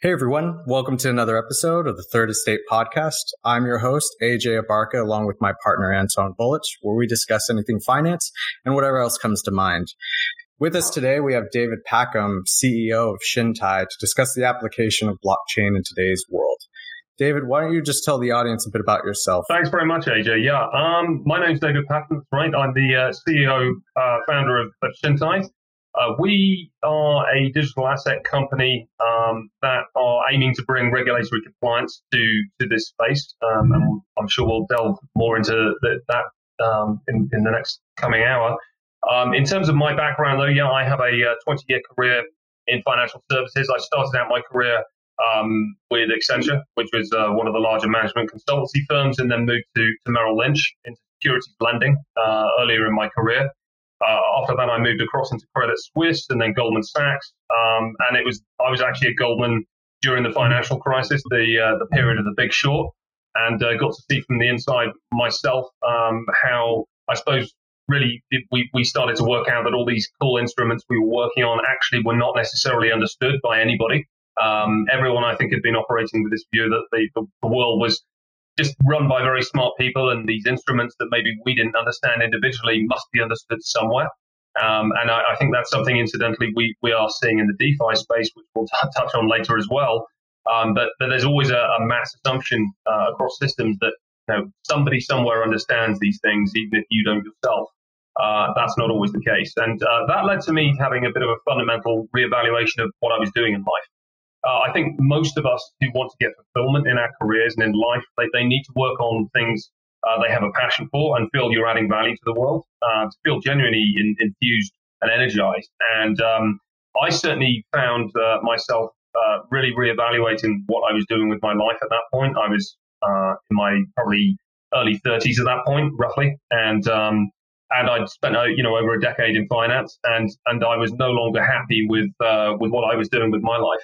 Hey everyone, welcome to another episode of the Third Estate Podcast. I'm your host, AJ Abarca, along with my partner, Anton Bullich, where we discuss anything finance and whatever else comes to mind. With us today, we have David Packham, CEO of Chintai, to discuss the application of blockchain in today's world. David, why don't you just tell the audience a bit about yourself? Thanks very much, AJ. Yeah, um, my name's David Packham, right? I'm the uh, CEO, uh, founder of, of Chintai. Uh, we are a digital asset company um, that are aiming to bring regulatory compliance to to this space, um, and I'm sure we'll delve more into the, that um, in, in, the next coming hour. Um, in terms of my background, though, yeah, I have a 20 year career in financial services. I started out my career um, with Accenture, which was uh, one of the larger management consultancy firms, and then moved to, to Merrill Lynch into securities lending uh, earlier in my career. Uh, after that, I moved across into Credit Suisse and then Goldman Sachs. Um, and it was I was actually at Goldman during the financial crisis, the uh, the period of the Big Short, and uh, got to see from the inside myself um, how I suppose really we, we started to work out that all these cool instruments we were working on actually were not necessarily understood by anybody. Um, everyone, I think, had been operating with this view that the, the, the world was just run by very smart people, and these instruments that maybe we didn't understand individually must be understood somewhere. Um, and I, I, think that's something, incidentally, we, we are seeing in the DeFi space, which we'll t- touch on later as well. Um, but, but there's always a, a mass assumption uh, across systems that you know, somebody somewhere understands these things, even if you don't yourself. Uh, that's not always the case. And uh, that led to me having a bit of a fundamental reevaluation of what I was doing in life. Uh, I think most of us who want to get fulfillment in our careers and in life, they, they need to work on things uh, they have a passion for and feel you're adding value to the world, uh, to feel genuinely in, infused and energized. And um, I certainly found uh, myself uh, really reevaluating what I was doing with my life at that point. I was uh, in my probably early 30s at that point, roughly, and um, and I'd spent you know over a decade in finance, and and I was no longer happy with with what I was doing with my life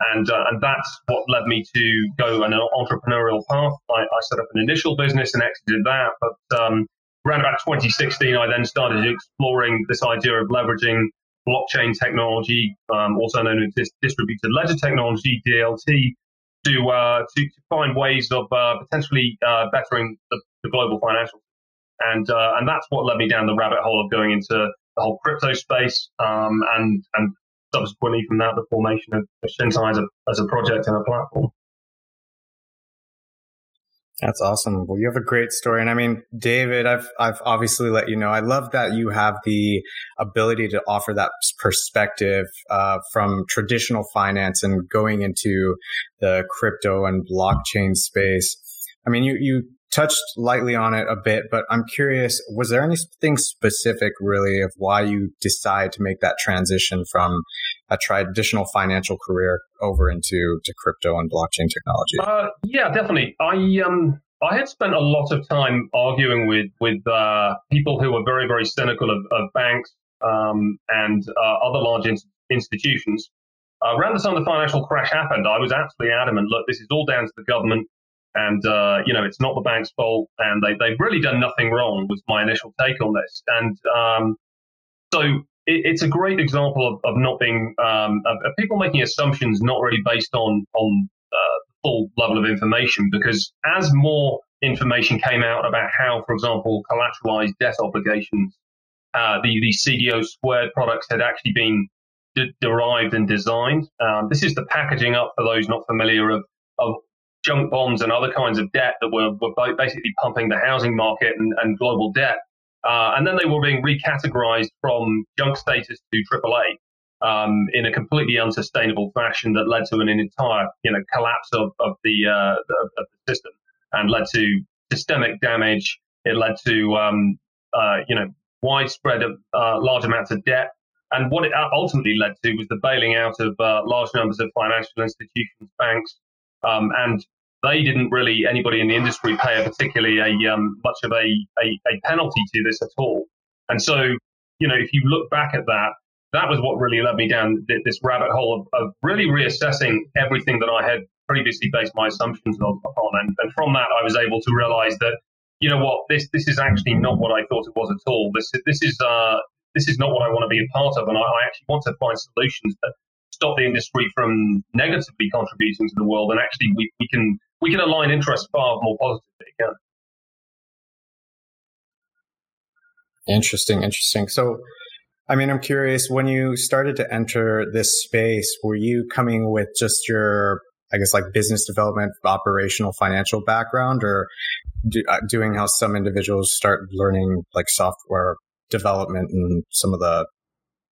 and uh, and that's what led me to go an entrepreneurial path. I, I, set up an initial business and exited that, but um, around about 2016, I then started exploring this idea of leveraging blockchain technology, um, also known as distributed ledger technology (DLT), to uh, to, to, find ways of uh, potentially uh, bettering the, the, global financial. And uh, and that's what led me down the rabbit hole of going into the whole crypto space um, and and subsequently from that, the formation of, Chintai as a, as a project and a platform. That's awesome. Well, you have a great story. And I mean, David, I've, I've obviously let you know, I love that you have the ability to offer that perspective, uh, from traditional finance and going into the crypto and blockchain space. I mean, you, you touched lightly on it a bit, but I'm curious, was there anything specific really of why you decide to make that transition from a traditional financial career over into to crypto and blockchain technology? Uh, yeah, definitely. I um I had spent a lot of time arguing with with uh, people who were very very cynical of, of banks um, and uh, other large in- institutions. Uh, around the time the financial crash happened, I was absolutely adamant. Look, this is all down to the government. And, uh, you know, it's not the bank's fault. And they, they've really done nothing wrong, was my initial take on this. And um, so it, it's a great example of, of not being, um, of, of, people making assumptions not really based on, on uh, full level of information. Because as more information came out about how, for example, collateralized debt obligations, uh, the, the CDO squared products had actually been de- derived and designed. Um, this is the packaging up for those not familiar of, of junk bonds and other kinds of debt that were, were basically pumping the housing market and, and global debt. Uh, and then they were being recategorized from junk status to AAA um, in a completely unsustainable fashion that led to an entire you know collapse of, of the, uh, of, of the system and led to systemic damage. It led to um, uh, you know widespread uh, large amounts of debt. And what it ultimately led to was the bailing out of uh, large numbers of financial institutions, banks, um, and they didn't really anybody in the industry pay a particularly a um, much of a, a, a penalty to this at all. And so, you know, if you look back at that, that was what really led me down this rabbit hole of, of really reassessing everything that I had previously based my assumptions upon. And, and from that, I was able to realize that, you know what, this this is actually not what I thought it was at all. This this is uh, this is not what I want to be a part of, and I, I actually want to find solutions that stop the industry from negatively contributing to the world, and actually we, we can we can align interests far more positively again. Interesting, interesting. So, I mean, I'm curious when you started to enter this space, were you coming with just your, I guess, like business development, operational, financial background, or do, uh, doing how some individuals start learning like software development and some of the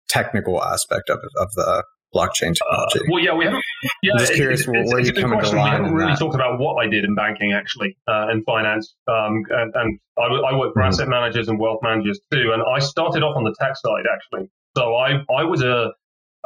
technical aspect of of the blockchain technology? Uh, well, yeah, we haven't. Yeah, I'm just curious, it, where you coming question. We haven't really that? talked about what I did in banking actually uh, and finance, um, and, and I, I, work for mm-hmm. asset managers and wealth managers too. And I started off on the tech side actually. So I I was a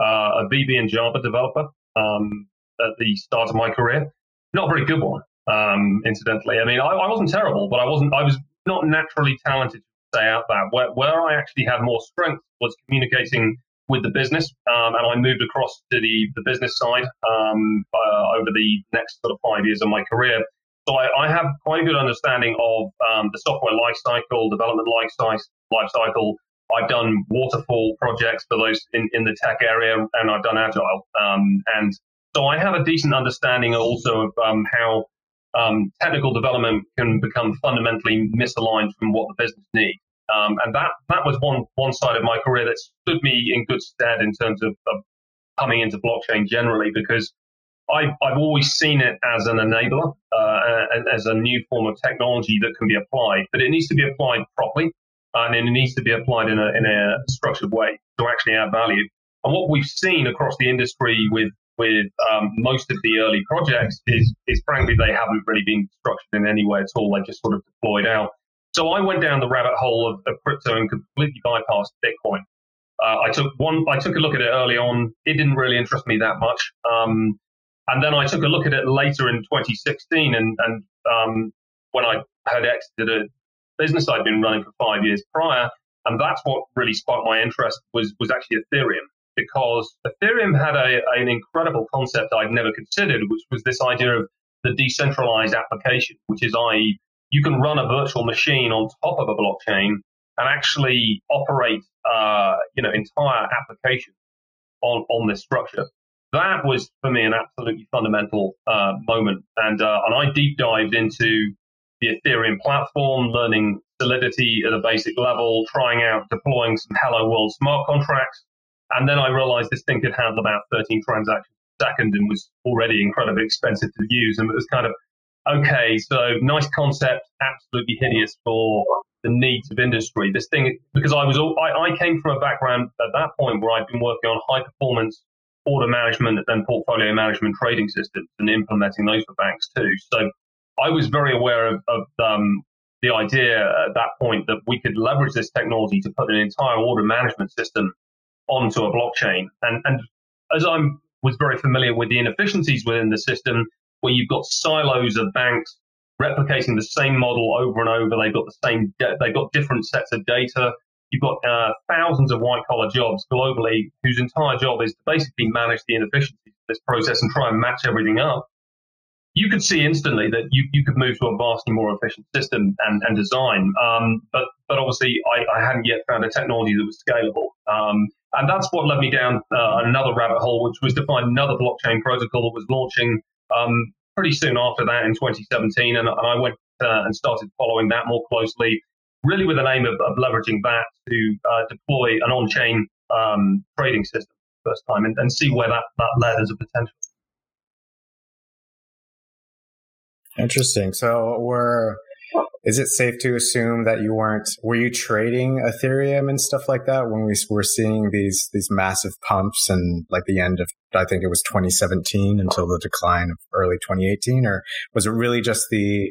uh, a VB and Java developer um, at the start of my career. Not a very good one, um, incidentally. I mean, I, I wasn't terrible, but I wasn't. I was not naturally talented to say out that. Where where I actually had more strength was communicating with the business, um, and I moved across to the, the business side um, uh, over the next sort of five years of my career. So I, I have quite a good understanding of um, the software lifecycle, development lifecycle. I've done waterfall projects for those in, in the tech area, and I've done agile. Um, and so I have a decent understanding also of um, how um, technical development can become fundamentally misaligned from what the business needs. Um, and that, that was one, one side of my career that stood me in good stead in terms of, of coming into blockchain generally, because I, I've always seen it as an enabler, uh, as a new form of technology that can be applied, but it needs to be applied properly, and it needs to be applied in a, in a structured way to actually add value. And what we've seen across the industry with with um, most of the early projects is, is frankly they haven't really been structured in any way at all. They just sort of deployed out. So I went down the rabbit hole of, of crypto and completely bypassed Bitcoin. Uh, I took one, I took a look at it early on. It didn't really interest me that much. Um, and then I took a look at it later in 2016, and, and um, when I had exited a business I'd been running for five years prior, and that's what really sparked my interest was was actually Ethereum because Ethereum had a, an incredible concept I'd never considered, which was this idea of the decentralized application, which is i.e you can run a virtual machine on top of a blockchain and actually operate, uh, you know, entire applications on, on this structure. That was for me an absolutely fundamental uh, moment, and uh, and I deep dived into the Ethereum platform, learning Solidity at a basic level, trying out deploying some Hello World smart contracts, and then I realized this thing could handle about 13 transactions a second and was already incredibly expensive to use, and it was kind of okay, so nice concept, absolutely hideous for the needs of industry. This thing, because I was, all, I, I came from a background at that point where I'd been working on high performance order management and portfolio management trading systems and implementing those for banks too. So I was very aware of, of um, the idea at that point that we could leverage this technology to put an entire order management system onto a blockchain. And, and as I was very familiar with the inefficiencies within the system, where you've got silos of banks replicating the same model over and over. They've got the same, de- they've got different sets of data. You've got uh, thousands of white collar jobs globally whose entire job is to basically manage the inefficiencies of this process and try and match everything up. You could see instantly that you, you could move to a vastly more efficient system and, and design. Um, but, but obviously, I, I, hadn't yet found a technology that was scalable. Um, and that's what led me down uh, another rabbit hole, which was to find another blockchain protocol that was launching um, pretty soon after that in 2017, and, I went uh, and started following that more closely, really with the aim of, of leveraging that to uh, deploy an on-chain um, trading system first time and, and see where that, that led as a potential. Interesting. So we're is it safe to assume that you weren't were you trading ethereum and stuff like that when we were seeing these these massive pumps and like the end of i think it was 2017 until the decline of early 2018 or was it really just the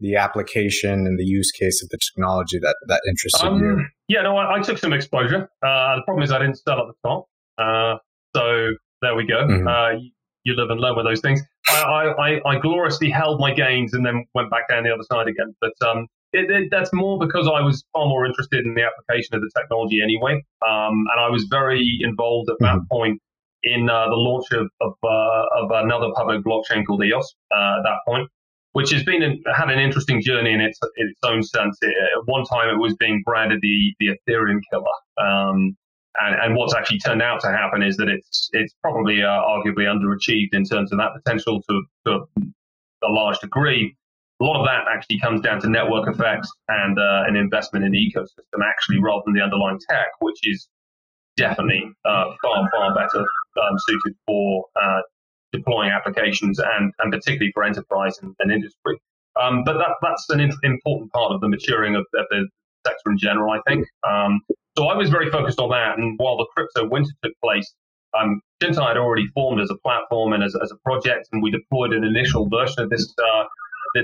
the application and the use case of the technology that that interested um, you? yeah no I, I, took some exposure. Uh, the problem is i didn't sell at the top. Uh, so there we go. Mm-hmm. uh, you, live and learn with those things I, I, I, gloriously held my gains and then went back down the other side again. But um, it, it, that's more because I was far more interested in the application of the technology anyway. Um, and I was very involved at that mm-hmm. point in uh, the launch of, of, uh, of, another public blockchain called EOS uh, at that point, which has been had an interesting journey in its, in its own sense. It, at one time, it was being branded the, the Ethereum killer. Um, And, and what's actually turned out to happen is that it's it's probably uh, arguably underachieved in terms of that potential to, to a large degree. A lot of that actually comes down to network effects and uh, an investment in the ecosystem, actually, rather than the underlying tech, which is definitely uh, far far better um, suited for uh, deploying applications and, and particularly for enterprise and, and industry. Um, but that, that's an important part of the maturing of, of the sector in general, I think. Um, so I was very focused on that. And while the crypto winter took place, um, had already formed as a platform and as, as a project, and we deployed an initial version of this uh,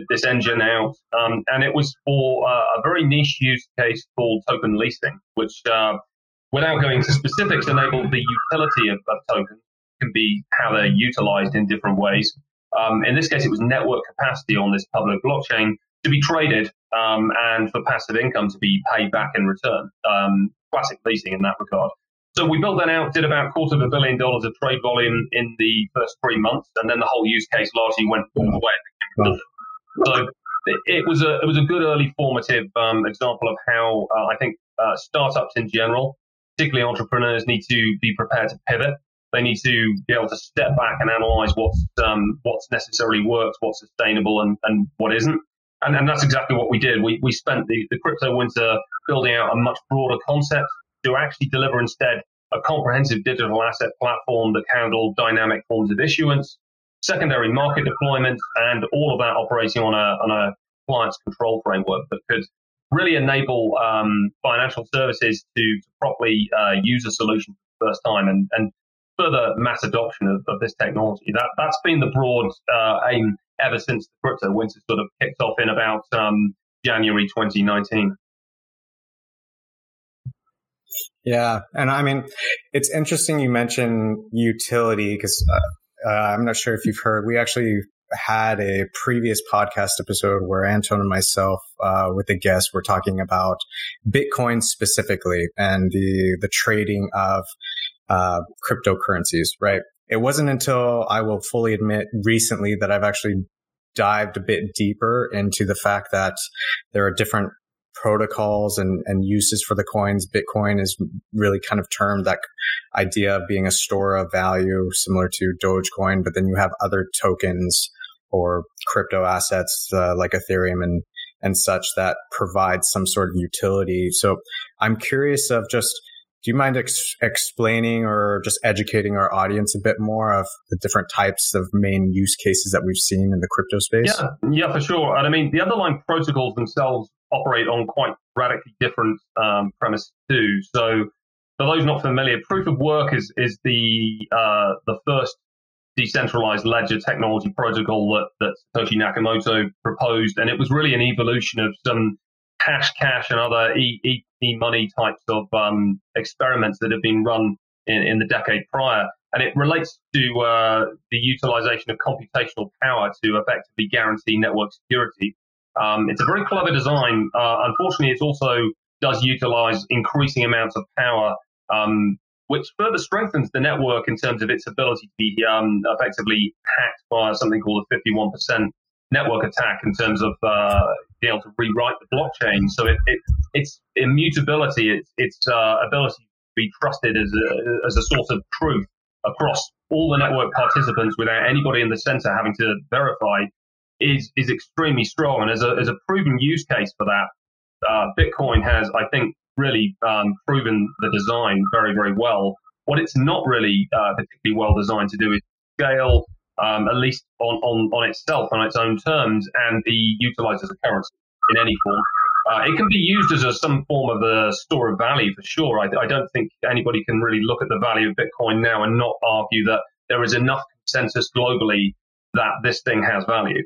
this engine out. Um, and it was for uh, a very niche use case called token leasing, which, uh, without going into specifics, enabled the utility of, of tokens can be how they're utilized in different ways. Um, in this case, it was network capacity on this public blockchain to be traded um, and for passive income to be paid back in return. Um, classic leasing in that regard. So we built that out, did about a quarter of a billion dollars of trade volume in the first three months, and then the whole use case largely went all the way. So it was a it was a good early formative um, example of how uh, I think uh, startups in general, particularly entrepreneurs, need to be prepared to pivot. They need to be able to step back and analyze what's um, what's necessarily works, what's sustainable, and, and what isn't. And, and that's exactly what we did. We, we spent the, the crypto winter building out a much broader concept to actually deliver instead a comprehensive digital asset platform that handled dynamic forms of issuance, secondary market deployment, and all of that operating on a, on a client's control framework that could really enable um, financial services to, to properly uh, use a solution for the first time and, and further mass adoption of, of this technology. That, that's been the broad uh, aim ever since the crypto winter sort of kicked off in about um, January 2019. Yeah, and I mean, it's interesting you mentioned utility because uh, uh, I'm not sure if you've heard. We actually had a previous podcast episode where Anton and myself, uh, with a guest, were talking about Bitcoin specifically and the the trading of uh, cryptocurrencies. Right. It wasn't until I will fully admit recently that I've actually dived a bit deeper into the fact that there are different protocols and, and uses for the coins. Bitcoin is really kind of termed that idea of being a store of value similar to Dogecoin, but then you have other tokens or crypto assets uh, like Ethereum and and such that provide some sort of utility. So I'm curious of just do you mind ex- explaining or just educating our audience a bit more of the different types of main use cases that we've seen in the crypto space? Yeah, yeah, for sure. And I mean, the underlying protocols themselves operate on quite radically different um, premises too. So, for those not familiar, proof of work is is the uh, the first decentralized ledger technology protocol that, that Satoshi Nakamoto proposed, and it was really an evolution of some Hashcash and other e, e, e money types of um, experiments that have been run in, in the decade prior. And it relates to uh, the utilization of computational power to effectively guarantee network security. Um, it's a very clever design. Uh, unfortunately, it also does utilize increasing amounts of power, um, which further strengthens the network in terms of its ability to be um, effectively hacked by something called a 51% network attack in terms of uh, being able to rewrite the blockchain. So it, it its immutability, its, its uh, ability to be trusted as a, as a source of truth across all the network participants without anybody in the center having to verify is is extremely strong. And as a, as a proven use case for that, uh, Bitcoin has, I think, really um, proven the design very, very well. What it's not really uh, particularly well designed to do is scale, um, at least on, on, on itself, on its own terms, and be utilized as a currency in any form. Uh, it can be used as a, some form of a store of value for sure. I, I, don't think anybody can really look at the value of Bitcoin now and not argue that there is enough consensus globally that this thing has value.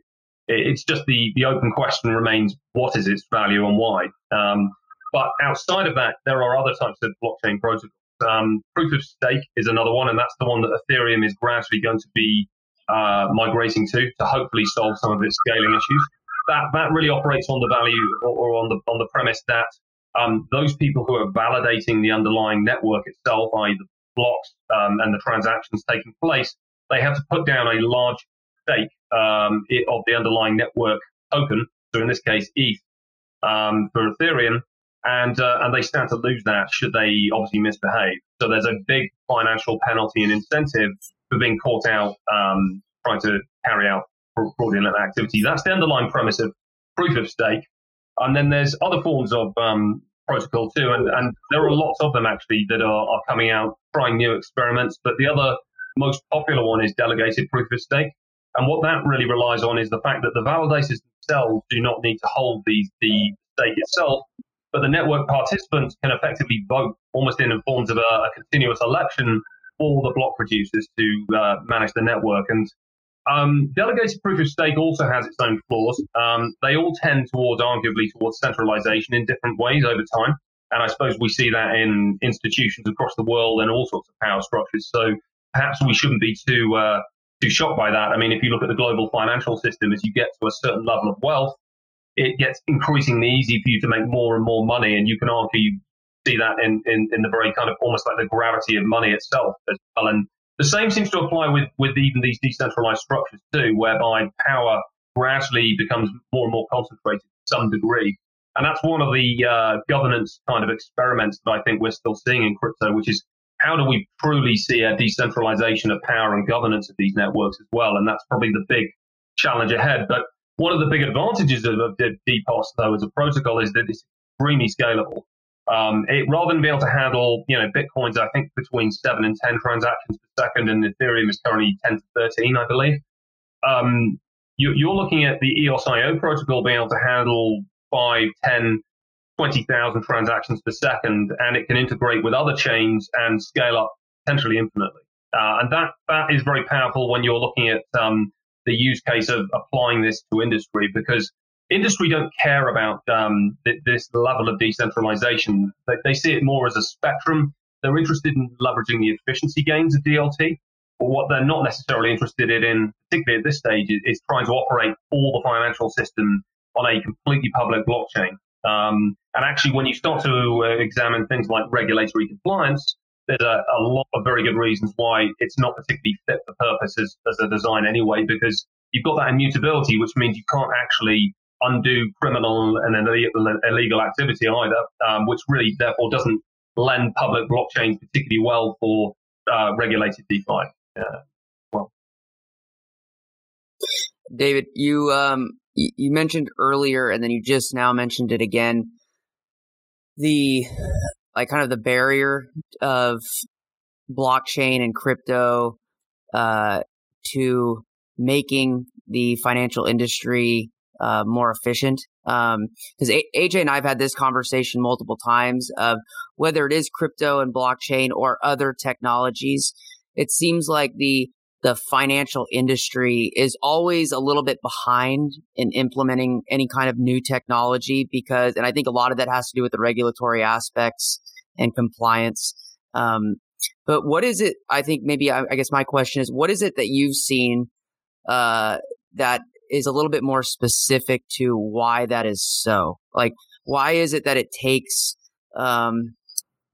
It, it's just the, the open question remains what is its value and why? Um, but outside of that, there are other types of blockchain protocols. Um, proof of stake is another one, and that's the one that Ethereum is gradually going to be uh, migrating to to hopefully solve some of its scaling issues that that really operates on the value or, or on the on the premise that um, those people who are validating the underlying network itself, i.e., the blocks um, and the transactions taking place, they have to put down a large stake um, of the underlying network token. So in this case, ETH um, for Ethereum, and uh, and they stand to lose that should they obviously misbehave. So there's a big financial penalty and incentive for being caught out um, trying to carry out fraudulent activity. That's the underlying premise of proof of stake. And then there's other forms of um, protocol too, and, and there are lots of them actually that are, are coming out trying new experiments. But the other most popular one is delegated proof of stake. And what that really relies on is the fact that the validators themselves do not need to hold the, the stake itself, but the network participants can effectively vote almost in the forms of a, a continuous election for the block producers to uh, manage the network. And um, delegated proof of stake also has its own flaws. Um, they all tend towards, arguably, towards centralization in different ways over time. And I suppose we see that in institutions across the world and all sorts of power structures. So perhaps we shouldn't be too uh, too shocked by that. I mean, if you look at the global financial system, as you get to a certain level of wealth, it gets increasingly easy for you to make more and more money. And you can argue, see that in, in, in the very kind of almost like the gravity of money itself as well. And the same seems to apply with, with even these decentralized structures too, whereby power gradually becomes more and more concentrated to some degree. And that's one of the uh, governance kind of experiments that I think we're still seeing in crypto, which is how do we truly see a decentralization of power and governance of these networks as well? And that's probably the big challenge ahead. But one of the big advantages of, of DPoS, though, as a protocol is that it's extremely scalable. Um, it, rather than be able to handle, you know, Bitcoin's, I think between seven and 10 transactions per second, and Ethereum is currently 10 to 13, I believe. Um, you, are looking at the EOS.IO protocol being able to handle 5, 10, 20,000 transactions per second, and it can integrate with other chains and scale up potentially infinitely. Uh, and that, that is very powerful when you're looking at um, the use case of applying this to industry because industry don't care about um, th- this level of decentralization. They, they, see it more as a spectrum. They're interested in leveraging the efficiency gains of DLT. But what they're not necessarily interested in, particularly at this stage, is, is trying to operate all the financial system on a completely public blockchain. Um, and actually, when you start to uh, examine things like regulatory compliance, there's a, a, lot of very good reasons why it's not particularly fit for purpose as, as a design anyway, because you've got that immutability, which means you can't actually undo criminal and illegal activity either, um, which really therefore doesn't lend public blockchains particularly well for uh, regulated DeFi. Yeah. Well, David, you um, you mentioned earlier, and then you just now mentioned it again. The like kind of the barrier of blockchain and crypto uh, to making the financial industry uh, more efficient. Because um, AJ and I have had this conversation multiple times of whether it is crypto and blockchain or other technologies. It seems like the the financial industry is always a little bit behind in implementing any kind of new technology because, and I think a lot of that has to do with the regulatory aspects and compliance. Um, but what is it? I think maybe I, I, guess my question is, what is it that you've seen uh, that is a little bit more specific to why that is so? Like, why is it that it takes um,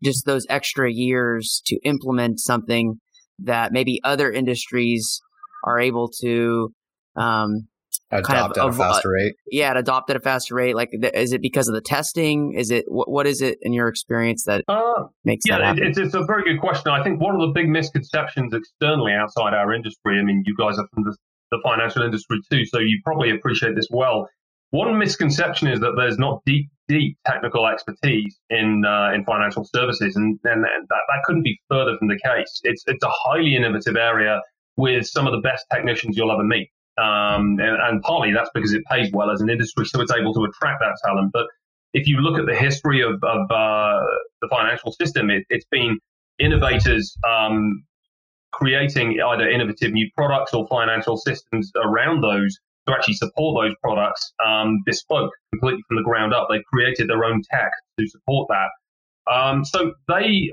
just those extra years to implement something that maybe other industries are able to um, adopt kind of at a faster rate. Yeah, adopt at a faster rate. Like, is it because of the testing? Is it what, what is it in your experience that uh, makes yeah, that happen? It's, it's a very good question. I think one of the big misconceptions externally outside our industry. I mean, you guys are from the, the financial industry too, so you probably appreciate this well. One misconception is that there's not deep, deep technical expertise in uh, in financial services, and, and that, that couldn't be further from the case. It's it's a highly innovative area with some of the best technicians you'll ever meet, um, and, and partly that's because it pays well as an industry, so it's able to attract that talent. But if you look at the history of, of uh, the financial system, it, has been innovators um, creating either innovative new products or financial systems around those to actually support those products um, bespoke completely from the ground up. They created their own tech to support that. Um, so they,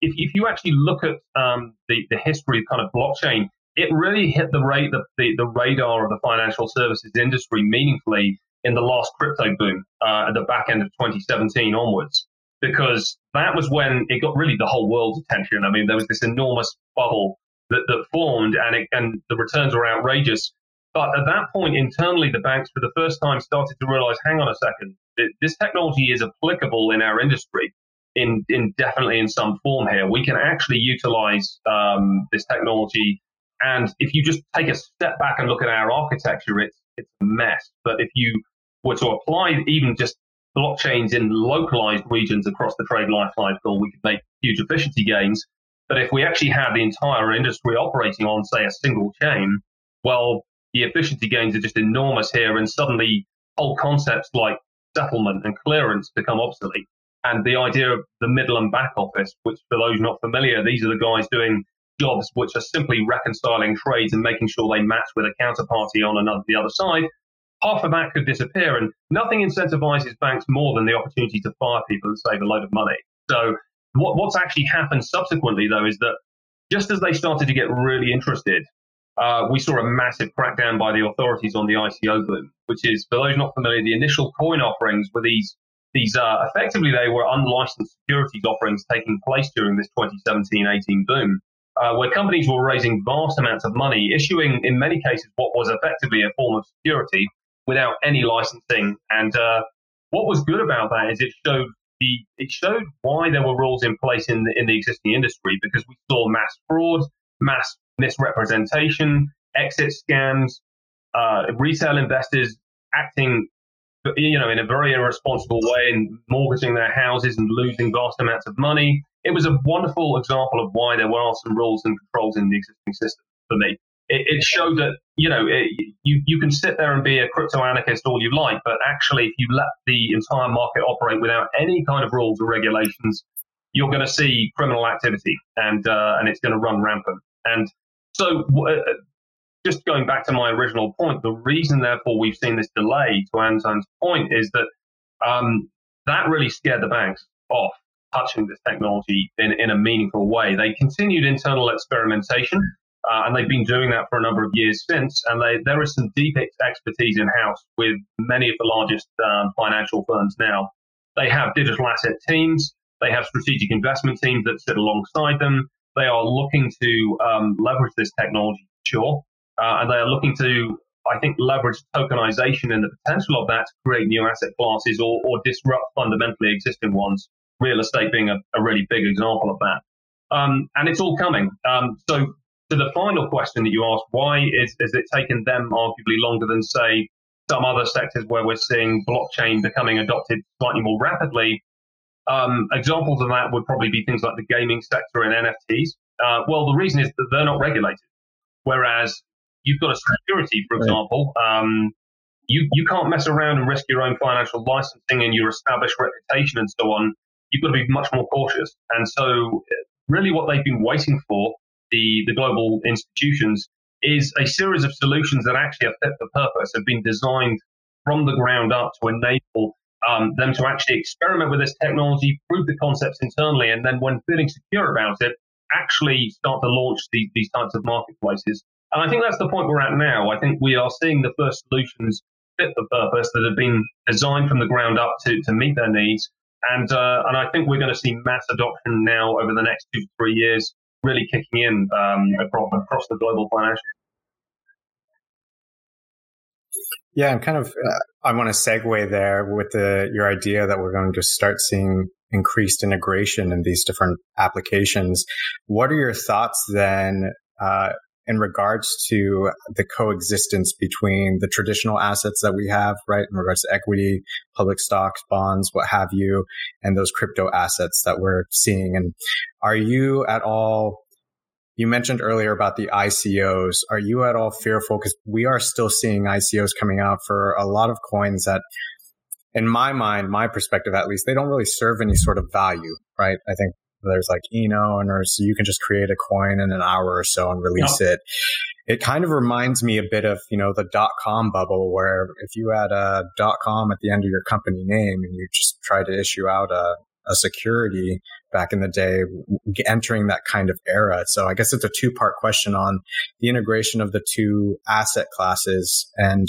if, if you actually look at um, the, the history of kind of blockchain, it really hit the, rate, the, the, the, radar of the financial services industry meaningfully in the last crypto boom uh, at the back end of 2017 onwards, because that was when it got really the whole world's attention. I mean, there was this enormous bubble that, that formed, and it, and the returns were outrageous. But at that point, internally, the banks for the first time started to realize, hang on a second, this technology is applicable in our industry in, in definitely in some form here. We can actually utilize um, this technology. And if you just take a step back and look at our architecture, it's, it's a mess. But if you were to apply even just blockchains in localized regions across the trade life cycle, we could make huge efficiency gains. But if we actually had the entire industry operating on, say, a single chain, well, the efficiency gains are just enormous here. And suddenly old concepts like settlement and clearance become obsolete. And the idea of the middle and back office, which for those not familiar, these are the guys doing jobs which are simply reconciling trades and making sure they match with a counterparty on another, the other side. Half of that could disappear, and nothing incentivizes banks more than the opportunity to fire people and save a load of money. So, what, what's actually happened subsequently, though, is that just as they started to get really interested, uh, we saw a massive crackdown by the authorities on the ICO boom, which is, for those not familiar, the initial coin offerings were these these uh, effectively they were unlicensed securities offerings taking place during this 2017-18 boom, uh, where companies were raising vast amounts of money, issuing in many cases what was effectively a form of security without any licensing. And uh, what was good about that is it showed the it showed why there were rules in place in the, in the existing industry because we saw mass fraud, mass misrepresentation, exit scams, uh, retail investors acting you know, in a very irresponsible way and mortgaging their houses and losing vast amounts of money. It was a wonderful example of why there were some rules and controls in the existing system for me. It, it showed that, you know, it, you, you can sit there and be a crypto anarchist all you like, but actually, if you let the entire market operate without any kind of rules or regulations, you're going to see criminal activity and, uh, and it's going to run rampant. And so, uh, just going back to my original point, the reason, therefore, we've seen this delay, to Anton's point, is that um, that really scared the banks off touching this technology in, in a meaningful way. They continued internal experimentation, uh, and they've been doing that for a number of years since. And they, there is some deep expertise in house with many of the largest um, financial firms now. They have digital asset teams, they have strategic investment teams that sit alongside them. They are looking to um, leverage this technology, sure, uh, and they are looking to, I think, leverage tokenization and the potential of that to create new asset classes or, or disrupt fundamentally existing ones. Real estate being a, a really big example of that. Um, and it's all coming. Um, so, to the final question that you asked, why is, is it taken them arguably longer than, say, some other sectors where we're seeing blockchain becoming adopted slightly more rapidly? Um, examples of that would probably be things like the gaming sector and NFTs. Uh, well, the reason is that they're not regulated. Whereas you've got a security, for example. Um, you, you can't mess around and risk your own financial licensing and your established reputation and so on. You've got to be much more cautious. And so, really, what they've been waiting for, the, the global institutions, is a series of solutions that actually are fit for purpose, have been designed from the ground up to enable um, them to actually experiment with this technology, prove the concepts internally, and then when feeling secure about it, actually start to launch these, these types of marketplaces. And I think that's the point we're at now. I think we are seeing the first solutions fit for purpose that have been designed from the ground up to, to meet their needs. And, uh, and I think we're going to see mass adoption now over the next two to three years, really kicking in um, across, across the global financial. Yeah, I'm kind of, uh, I want to segue there with the, your idea that we're going to start seeing increased integration in these different applications. What are your thoughts then uh, in regards to the coexistence between the traditional assets that we have, right, in regards to equity, public stocks, bonds, what have you, and those crypto assets that we're seeing. And are you at all, you mentioned earlier about the ICOs. Are you at all fearful? Because we are still seeing ICOs coming out for a lot of coins that, in my mind, my perspective at least, they don't really serve any sort of value, right? I think there's like Eno, and there's you can just create a coin in an hour or so and release it. It kind of reminds me a bit of you know the dot com bubble, where if you had a dot com at the end of your company name and you just try to issue out a a security back in the day, entering that kind of era. So I guess it's a two part question on the integration of the two asset classes and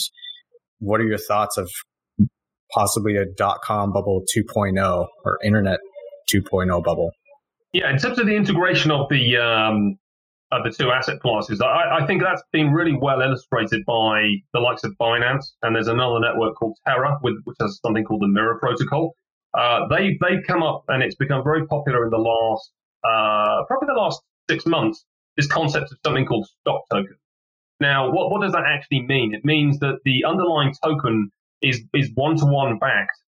what are your thoughts of possibly a dot com bubble 2.0 or internet 2.0 bubble? Yeah, in terms of the integration of the um, of the two asset classes. I, I, think that's been really well illustrated by the likes of Binance, and there's another network called Terra, with, which has something called the Mirror Protocol. Uh, they they've come up, and it's become very popular in the last uh, probably the last six months. This concept of something called stock token. Now, what what does that actually mean? It means that the underlying token is is one to one backed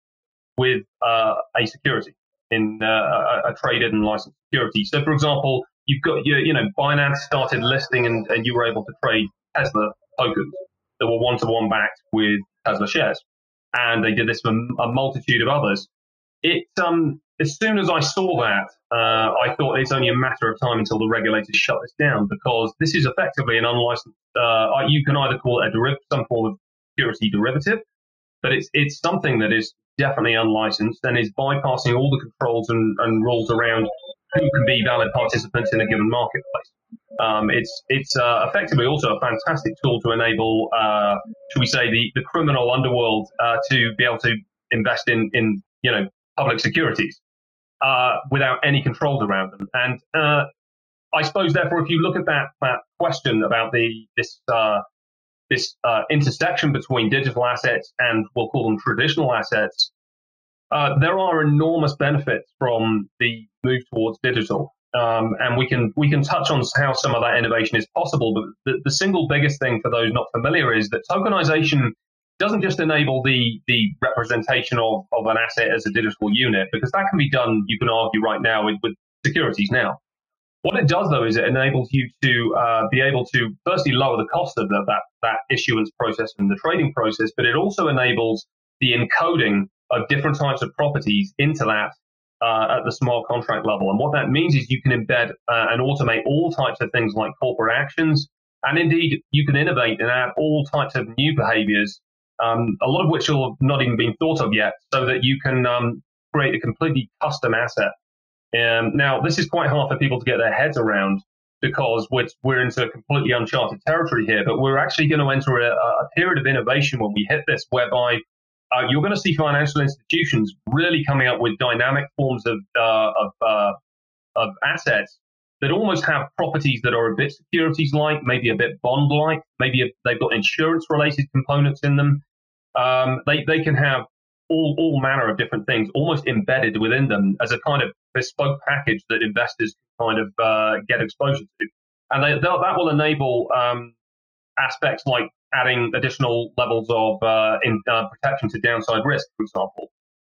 with uh, a security in uh, a, traded and licensed security. So, for example, you've got your, you know, Binance started listing and, and you were able to trade Tesla tokens that were one to one backed with Tesla shares. And they did this for a multitude of others. It, um, as soon as I saw that, uh, I thought it's only a matter of time until the regulators shut this down because this is effectively an unlicensed, uh, you can either call it a derivative, some form of security derivative, but it's, it's something that is definitely unlicensed and is bypassing all the controls and, and rules around who can be valid participants in a given marketplace. Um, it's it's uh, effectively also a fantastic tool to enable, uh, should we say, the, the criminal underworld uh, to be able to invest in in you know public securities uh, without any controls around them. And uh, I suppose, therefore, if you look at that that question about the this uh, this intersection between digital assets and we'll call them traditional assets, uh, there are enormous benefits from the move towards digital. Um, and we can we can touch on how some of that innovation is possible. But the, the single biggest thing for those not familiar is that tokenization doesn't just enable the the representation of, of an asset as a digital unit, because that can be done, you can argue right now with, with securities now. What it does though is it enables you to uh, be able to firstly lower the cost of the, that that issuance process and the trading process, but it also enables the encoding of different types of properties into that uh, at the smart contract level. And what that means is you can embed uh, and automate all types of things like corporate actions. And indeed, you can innovate and add all types of new behaviors, um, a lot of which have not even been thought of yet, so that you can um, create a completely custom asset. Um, now, this is quite hard for people to get their heads around because we're, we're into completely uncharted territory here, but we're actually going to enter a, a period of innovation when we hit this, whereby uh, you're going to see financial institutions really coming up with dynamic forms of uh, of, uh, of assets that almost have properties that are a bit securities like, maybe a bit bond like, maybe they've got insurance related components in them. Um, they they can have all all manner of different things almost embedded within them as a kind of bespoke package that investors kind of uh, get exposure to, and they, that will enable um, aspects like adding additional levels of uh, in, uh, protection to downside risk, for example.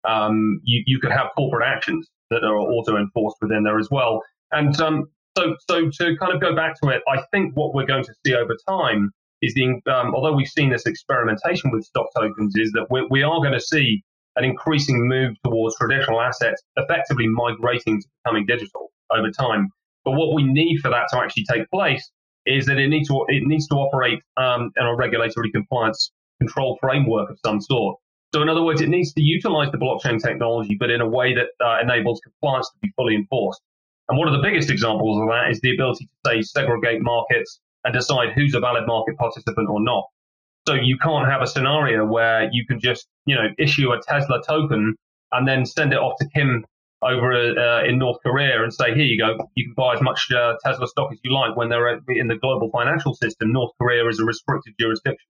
Um, you, you could have corporate actions that are auto enforced within there as well. And um, so, so to kind of go back to it, I think what we're going to see over time is the, um, although we've seen this experimentation with stock tokens, is that we, we are going to see an increasing move towards traditional assets effectively migrating to becoming digital over time. But what we need for that to actually take place is that it needs to it needs to operate um, in a regulatory compliance control framework of some sort. So, in other words, it needs to utilize the blockchain technology, but in a way that uh, enables compliance to be fully enforced. And one of the biggest examples of that is the ability to say segregate markets and decide who's a valid market participant or not. So you can't have a scenario where you can just, you know, issue a Tesla token and then send it off to Kim over uh, in North Korea and say, here you go, you can buy as much uh, Tesla stock as you like when they're in the global financial system. North Korea is a restricted jurisdiction.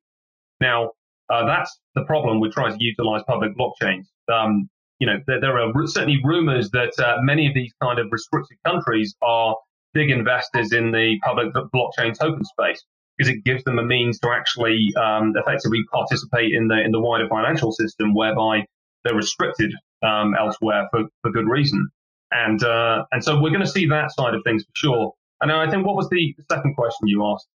Now, uh, that's the problem with trying to utilize public blockchains. Um, you know, there, there, are certainly rumors that uh, many of these kind of restricted countries are big investors in the public blockchain token space because it gives them a means to actually um, effectively participate in the in the wider financial system, whereby they're restricted um, elsewhere for, for good reason. And uh, and so we're going to see that side of things for sure. And I think what was the second question you asked?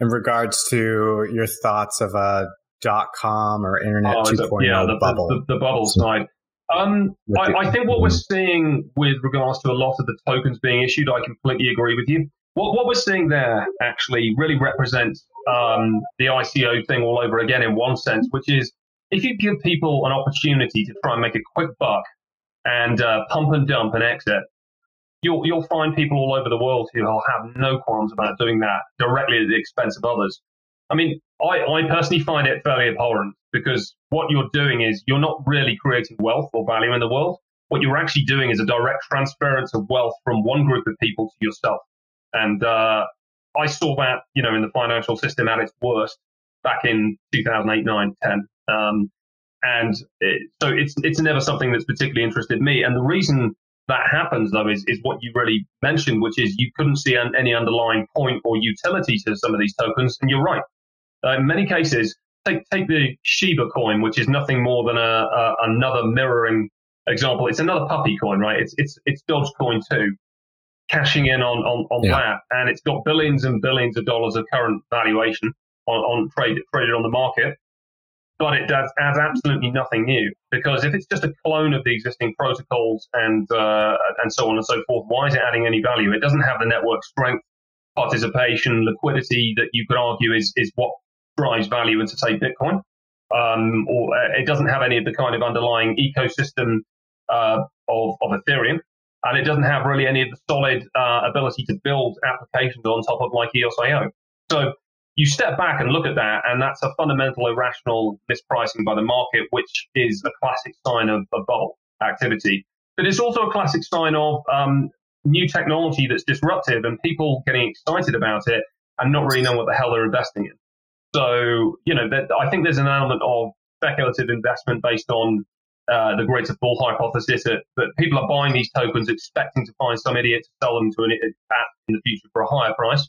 In regards to your thoughts of a dot com or internet oh, 2.0 yeah, the, bubble. The, the, the bubble side. Um, I, I, think what we're seeing with regards to a lot of the tokens being issued, I completely agree with you. What, what we're seeing there actually really represents um, the ICO thing all over again in one sense, which is if you give people an opportunity to try and make a quick buck and uh, pump and dump and exit, you'll you'll find people all over the world who will have no qualms about doing that directly at the expense of others. I mean, I, I personally find it fairly abhorrent because what you're doing is you're not really creating wealth or value in the world. what you're actually doing is a direct transference of wealth from one group of people to yourself. And uh, I saw that, you know, in the financial system at its worst back in 2008, 9, 10. Um, and it, so it's it's never something that's particularly interested me. And the reason that happens, though, is, is what you really mentioned, which is you couldn't see an, any underlying point or utility to some of these tokens. And you're right. Uh, in many cases, take take the Shiba coin, which is nothing more than a, a another mirroring example. It's another puppy coin, right? It's it's it's Dogecoin too, cashing in on on, on yeah. that, and it's got billions and billions of dollars of current valuation on, on trade traded on the market. But it does adds absolutely nothing new because if it's just a clone of the existing protocols and uh, and so on and so forth, why is it adding any value? It doesn't have the network strength, participation, liquidity that you could argue is is what drives value into say Bitcoin. Um, or uh, it doesn't have any of the kind of underlying ecosystem uh, of, of Ethereum. And it doesn't have really any of the solid uh, ability to build applications on top of like EOS.io. So you step back and look at that, and that's a fundamental irrational mispricing by the market, which is a classic sign of, of bubble activity. But it's also a classic sign of um, new technology that's disruptive and people getting excited about it and not really knowing what the hell they're investing in. So, you know, that, I think there's an element of speculative investment based on uh, the greater bull hypothesis that, that, people are buying these tokens expecting to find some idiot to sell them to an idiot in the future for a higher price.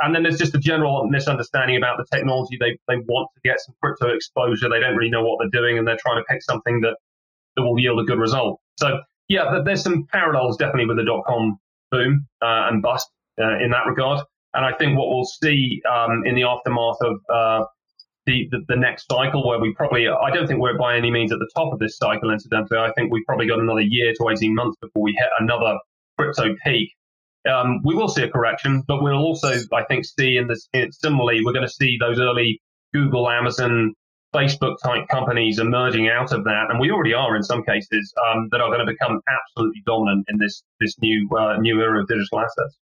And then there's just a general misunderstanding about the technology. They, they want to get some crypto exposure. They don't really know what they're doing and they're trying to pick something that, that will yield a good result. So, yeah, there's some parallels definitely with the dot com boom uh, and bust uh, in that regard. And I think what we'll see um, in the aftermath of uh, the, the, the, next cycle where we probably, I don't think we're by any means at the top of this cycle, incidentally. I think we've probably got another year to 18 months before we hit another crypto peak. Um, we will see a correction, but we'll also, I think, see in this, similarly, we're going to see those early Google, Amazon, Facebook type companies emerging out of that, and we already are in some cases, um, that are going to become absolutely dominant in this, this new, uh, new era of digital assets.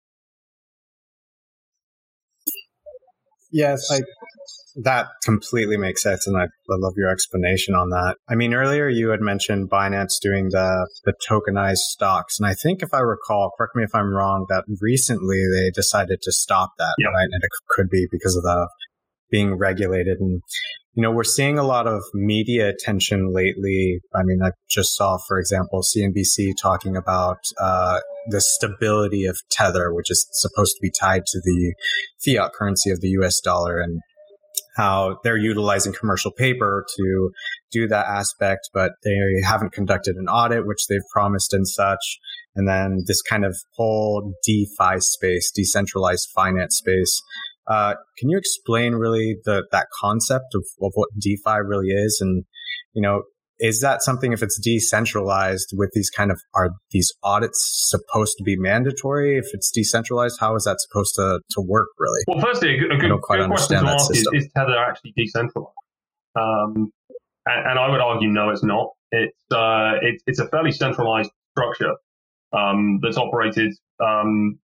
Yes, I that completely makes sense, and I, I, love your explanation on that. I mean, earlier you had mentioned Binance doing the the tokenized stocks, and I think if I recall, correct me if I'm wrong, that recently they decided to stop that, yep. right? And it could be because of the being regulated. And you know, we're seeing a lot of media attention lately. I mean, I just saw, for example, CNBC talking about uh, the stability of Tether, which is supposed to be tied to the fiat currency of the US dollar. And how they're utilizing commercial paper to do that aspect, but they haven't conducted an audit, which they've promised and such. And then this kind of whole DeFi space, decentralized finance space. Uh, can you explain really the that concept of, of what DeFi really is? And, you know, is that something if it's decentralized with these kind of are these audits supposed to be mandatory? If it's decentralized how is that supposed to, to work really? Well firstly a good, a good, good question to ask is, is, tether actually decentralized? Um, and, and, i would argue no it's not. It's uh, it, it's a fairly centralized structure um, that's operated um,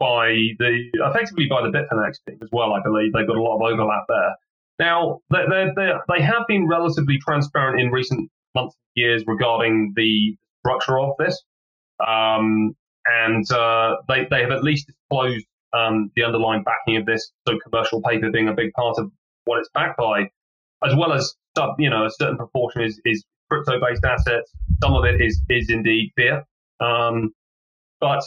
by the effectively by the bitfinex team as well i believe. They've got a lot of overlap there. Now, they, they, they have been relatively transparent in recent months, years regarding the structure of this. Um, and uh, they, they have at least disclosed um, the underlying backing of this, so commercial paper being a big part of what it's backed by, as well as you know a certain proportion is, is crypto-based assets. Some of it is is indeed fiat, um, but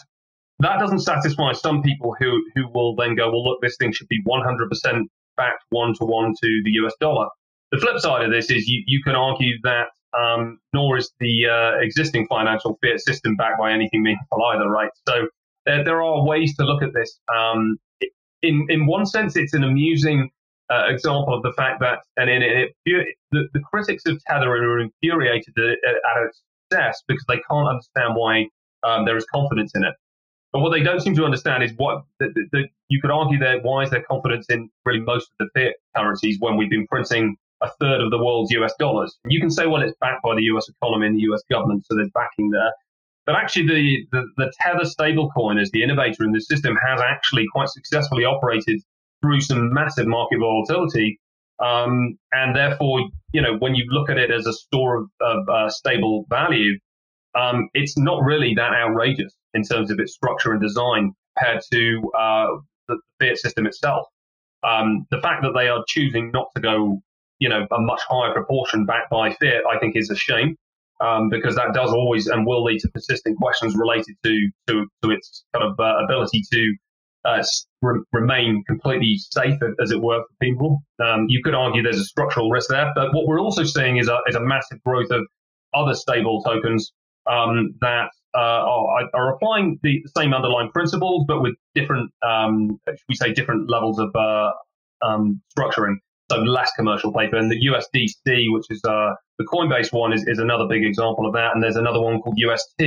that doesn't satisfy some people who who will then go, well, look, this thing should be 100% backed one to one to the US dollar. The flip side of this is you, you can argue that um, nor is the uh, existing financial fiat system backed by anything meaningful either, right? So there, there are ways to look at this. Um, in in one sense, it's an amusing uh, example of the fact that, and in it, the, the critics of Tether are infuriated at, its success because they can't understand why um, there is confidence in it. But what they don't seem to understand is what the, the, you could argue that why is there confidence in really most of the fiat currencies when we've been printing a third of the world's US dollars? You can say, well, it's backed by the US economy and the US government, so there's backing there. But actually, the, the, the Tether stablecoin as the innovator in the system has actually quite successfully operated through some massive market volatility. Um, and therefore, you know, when you look at it as a store of, of uh, stable value, um, it's not really that outrageous in terms of its structure and design compared to uh, the fiat system itself. Um, the fact that they are choosing not to go, you know, a much higher proportion backed by fiat, I think is a shame. Um, because that does always and will lead to persistent questions related to to, to its kind of uh, ability to uh, re- remain completely safe, as it were, for people. Um, you could argue there's a structural risk there, but what we're also seeing is a, is a massive growth of other stable tokens um, that uh, are, are, applying the same underlying principles, but with different, um, we say, different levels of uh, um, structuring. So less commercial paper, and the USDC, which is uh, the Coinbase one, is, is another big example of that. And there's another one called UST,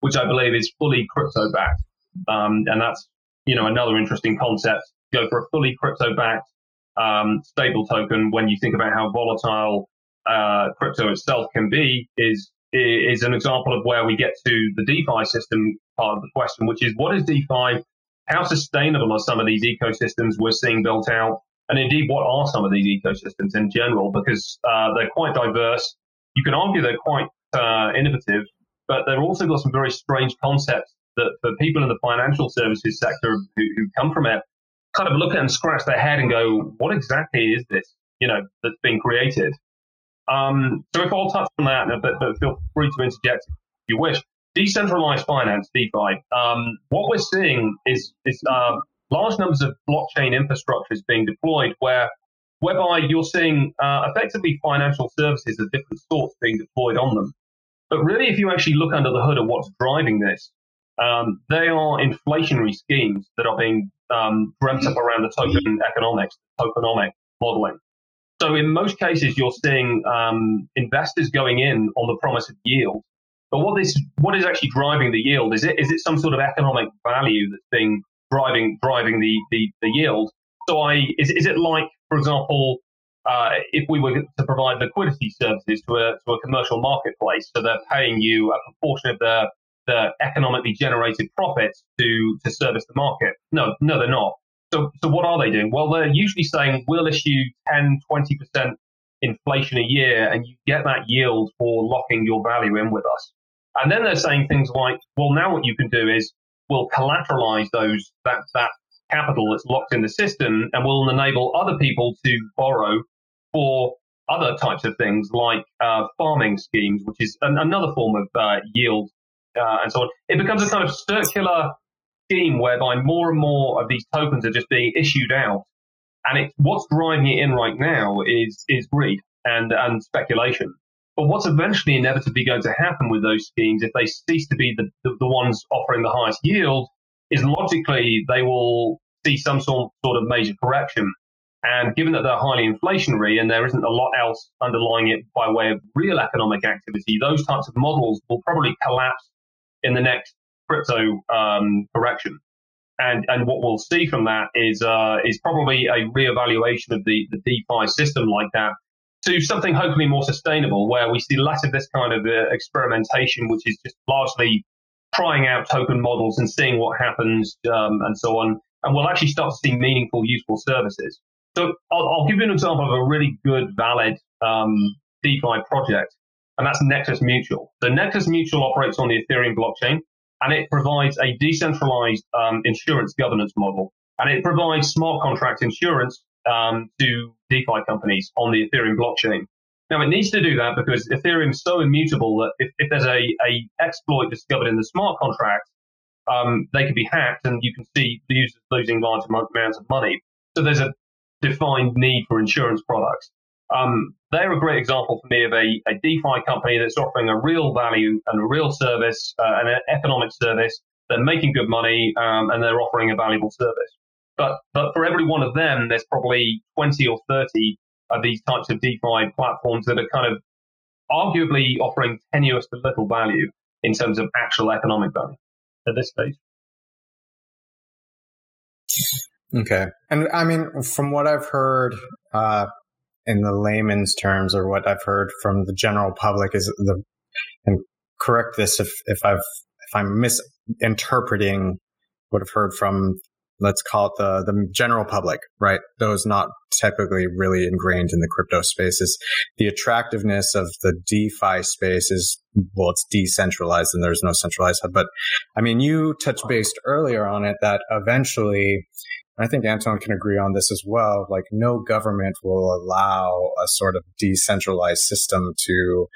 which I believe is fully crypto backed, um, and that's you know another interesting concept. Go for a fully crypto backed um, stable token when you think about how volatile uh, crypto itself can be is is an example of where we get to the DeFi system part of the question, which is what is DeFi? How sustainable are some of these ecosystems we're seeing built out? And indeed, what are some of these ecosystems in general? Because uh, they're quite diverse. You can argue they're quite uh, innovative, but they've also got some very strange concepts that for people in the financial services sector who, who come from it kind of look at and scratch their head and go, what exactly is this, you know, that's being created? Um, so if I'll touch on that, but, but feel free to interject if you wish. Decentralized finance, DeFi. Um, what we're seeing is, is uh, large numbers of blockchain infrastructures being deployed where whereby you're seeing uh, effectively financial services of different sorts being deployed on them. But really, if you actually look under the hood of what's driving this, um, they are inflationary schemes that are being um, dreamt up around the token economics, tokenomic modeling. So in most cases, you're seeing um, investors going in on the promise of yield. But what is what is actually driving the yield? Is it is it some sort of economic value that's being driving driving the the, the yield? So I is is it like, for example, uh, if we were to provide liquidity services to a to a commercial marketplace, so they're paying you a proportion of the the economically generated profits to to service the market? No, no, they're not. So, so what are they doing? Well, they're usually saying we'll issue 10, 20% inflation a year and you get that yield for locking your value in with us. And then they're saying things like, well, now what you can do is we'll collateralize those, that, that capital that's locked in the system and we'll enable other people to borrow for other types of things like uh, farming schemes, which is an, another form of uh, yield uh, and so on. It becomes a kind of circular scheme whereby more and more of these tokens are just being issued out. And it, what's driving it in right now is, is greed and, and speculation. But what's eventually inevitably going to happen with those schemes, if they cease to be the, the, the ones offering the highest yield, is logically they will see some sort, sort of major correction. And given that they're highly inflationary and there isn't a lot else underlying it by way of real economic activity, those types of models will probably collapse in the next crypto um, correction. And, and what we'll see from that is uh, is probably a reevaluation of the, the DeFi system like that to something hopefully more sustainable, where we see less of this kind of uh, experimentation, which is just largely trying out token models and seeing what happens um, and so on. And we'll actually start to see meaningful, useful services. So I'll, I'll give you an example of a really good, valid um, DeFi project, and that's Nexus Mutual. So Nexus Mutual operates on the Ethereum blockchain and it provides a decentralized um, insurance governance model, and it provides smart contract insurance um, to DeFi companies on the Ethereum blockchain. Now, it needs to do that because Ethereum is so immutable that if, if there's a, a exploit discovered in the smart contract, um, they can be hacked, and you can see the users losing large amounts of money. So there's a defined need for insurance products. Um, they're a great example for me of a, a DeFi company that's offering a real value and a real service uh, and an economic service. They're making good money um, and they're offering a valuable service. But but for every one of them, there's probably 20 or 30 of these types of DeFi platforms that are kind of arguably offering tenuous to little value in terms of actual economic value at this stage. Okay. And I mean, from what I've heard, uh, in the layman's terms or what I've heard from the general public is the and correct this if if I've if I'm misinterpreting what I've heard from let's call it the the general public, right? Those not typically really ingrained in the crypto space is the attractiveness of the DeFi space is well, it's decentralized and there's no centralized hub. But I mean, you touched based earlier on it that eventually. I think Anton can agree on this as well. Like, no government will allow a sort of decentralized system to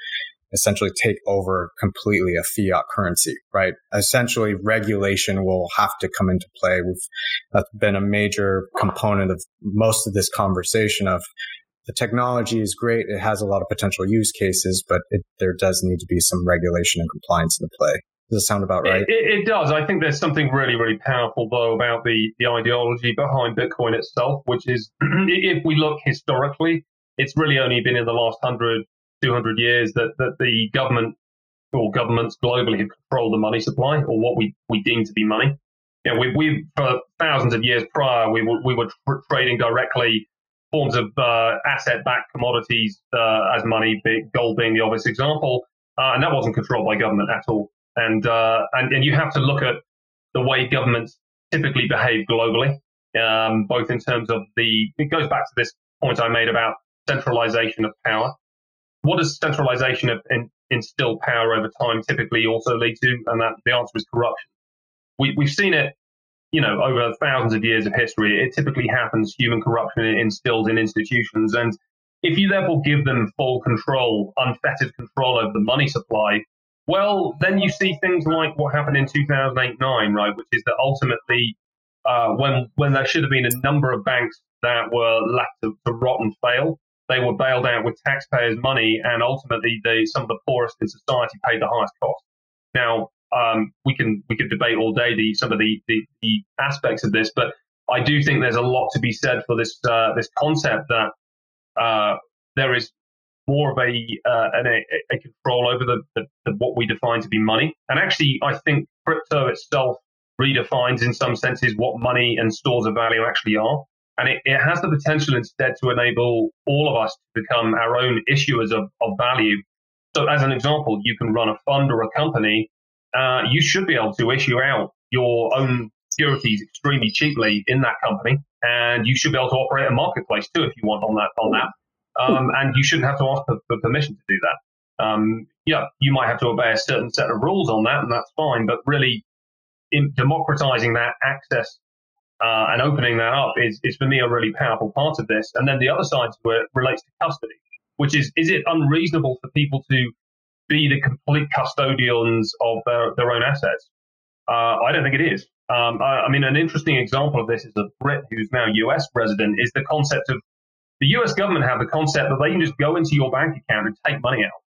essentially take over completely a fiat currency, right? Essentially, regulation will have to come into play. We've, that's been a major component of most of this conversation of the technology is great. It has a lot of potential use cases, but it, there does need to be some regulation and compliance in the play. Does it sound about right? It, it, it, does. I think there's something really, really powerful, though, about the, the ideology behind Bitcoin itself, which is if we look historically, it's really only been in the last 100, 200 years that, that the government or governments globally have controlled the money supply or what we, we deem to be money. You know, we, we for thousands of years prior, we were, we were tr- trading directly forms of uh, asset-backed commodities uh, as money, gold being the obvious example, uh, and that wasn't controlled by government at all. And, uh, and and you have to look at the way governments typically behave globally, um, both in terms of the. It goes back to this point I made about centralization of power what does centralization of in, instill power over time typically also lead to? And that the answer is corruption. We, we've seen it, you know, over thousands of years of history. It typically happens. Human corruption instilled in institutions, and if you therefore give them full control, unfettered control over the money supply, well, then you see things like what happened in 2008-9, right? Which is that ultimately, uh, when when there should have been a number of banks that were left to, to rot and fail, they were bailed out with taxpayers' money, and ultimately, the, some of the poorest in society paid the highest cost. Now, um, we can we could debate all day the some of the, the, the, aspects of this, but I do think there's a lot to be said for this uh, this concept that uh, there is more of a, uh, an, a, a control over the, the, the, what we define to be money, and actually, I think crypto itself redefines in some senses what money and stores of value actually are. And it, it has the potential instead to enable all of us to become our own issuers of, of value. So, as an example, you can run a fund or a company. Uh, you should be able to issue out your own securities extremely cheaply in that company, and you should be able to operate a marketplace too if you want on that on that. Um, and you shouldn't have to ask for, for permission to do that. Um, yeah, you might have to obey a certain set of rules on that, and that's fine. But really, in democratizing that access uh, and opening that up is, is for me a really powerful part of this. And then the other side it relates to custody, which is is it unreasonable for people to be the complete custodians of their, their own assets? Uh, I don't think it is. Um, I, I, mean, an interesting example of this is a Brit who's now US resident is the concept of the US government have the concept that they can just go into your bank account and take money out,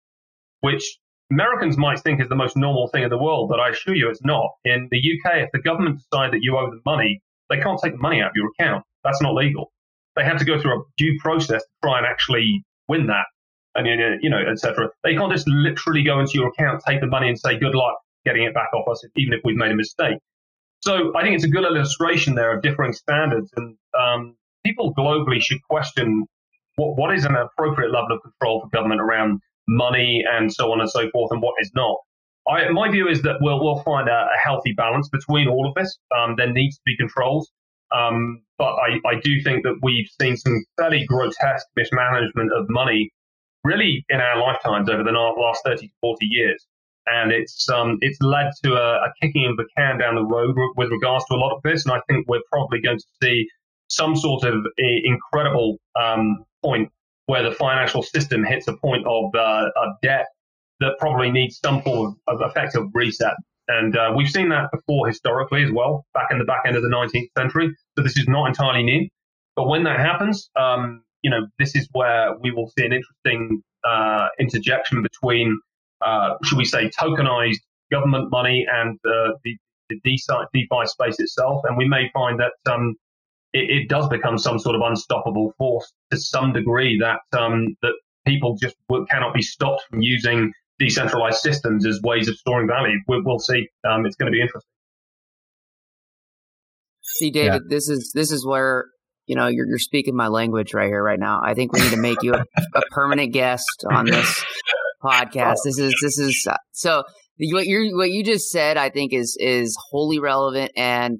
which Americans might think is the most normal thing in the world, but I assure you it's not. In the UK, if the government decide that you owe them money, they can't take the money out of your account. That's not legal. They have to go through a due process to try and actually win that, and you know, etc. They can't just literally go into your account, take the money, and say good luck getting it back off us, even if we've made a mistake. So I think it's a good illustration there of differing standards, and um, people globally should question what what is an appropriate level of control for government around money and so on and so forth, and what is not. I, my view is that we'll, we'll find a, a healthy balance between all of this. Um, there needs to be controls. Um, but I, I do think that we've seen some fairly grotesque mismanagement of money really in our lifetimes over the last 30 to 40 years. And it's, um, it's led to a, a kicking of the can down the road with regards to a lot of this. And I think we're probably going to see some sort of incredible um, point where the financial system hits a point of, uh, of debt that probably needs some form of, effective reset. And uh, we've seen that before historically as well, back in the back end of the 19th century. So this is not entirely new. But when that happens, um, you know, this is where we will see an interesting uh, interjection between, uh, should we say, tokenized government money and the, the DeFi space itself. And we may find that um, it, it, does become some sort of unstoppable force to some degree that um, that people just cannot be stopped from using decentralized systems as ways of storing value. We'll, we'll see. Um, it's going to be interesting. See, David, yeah. this is this is where you know you're, you're speaking my language right here, right now. I think we need to make you a, a permanent guest on this podcast. This is this is uh, so what you what you just said. I think is is wholly relevant and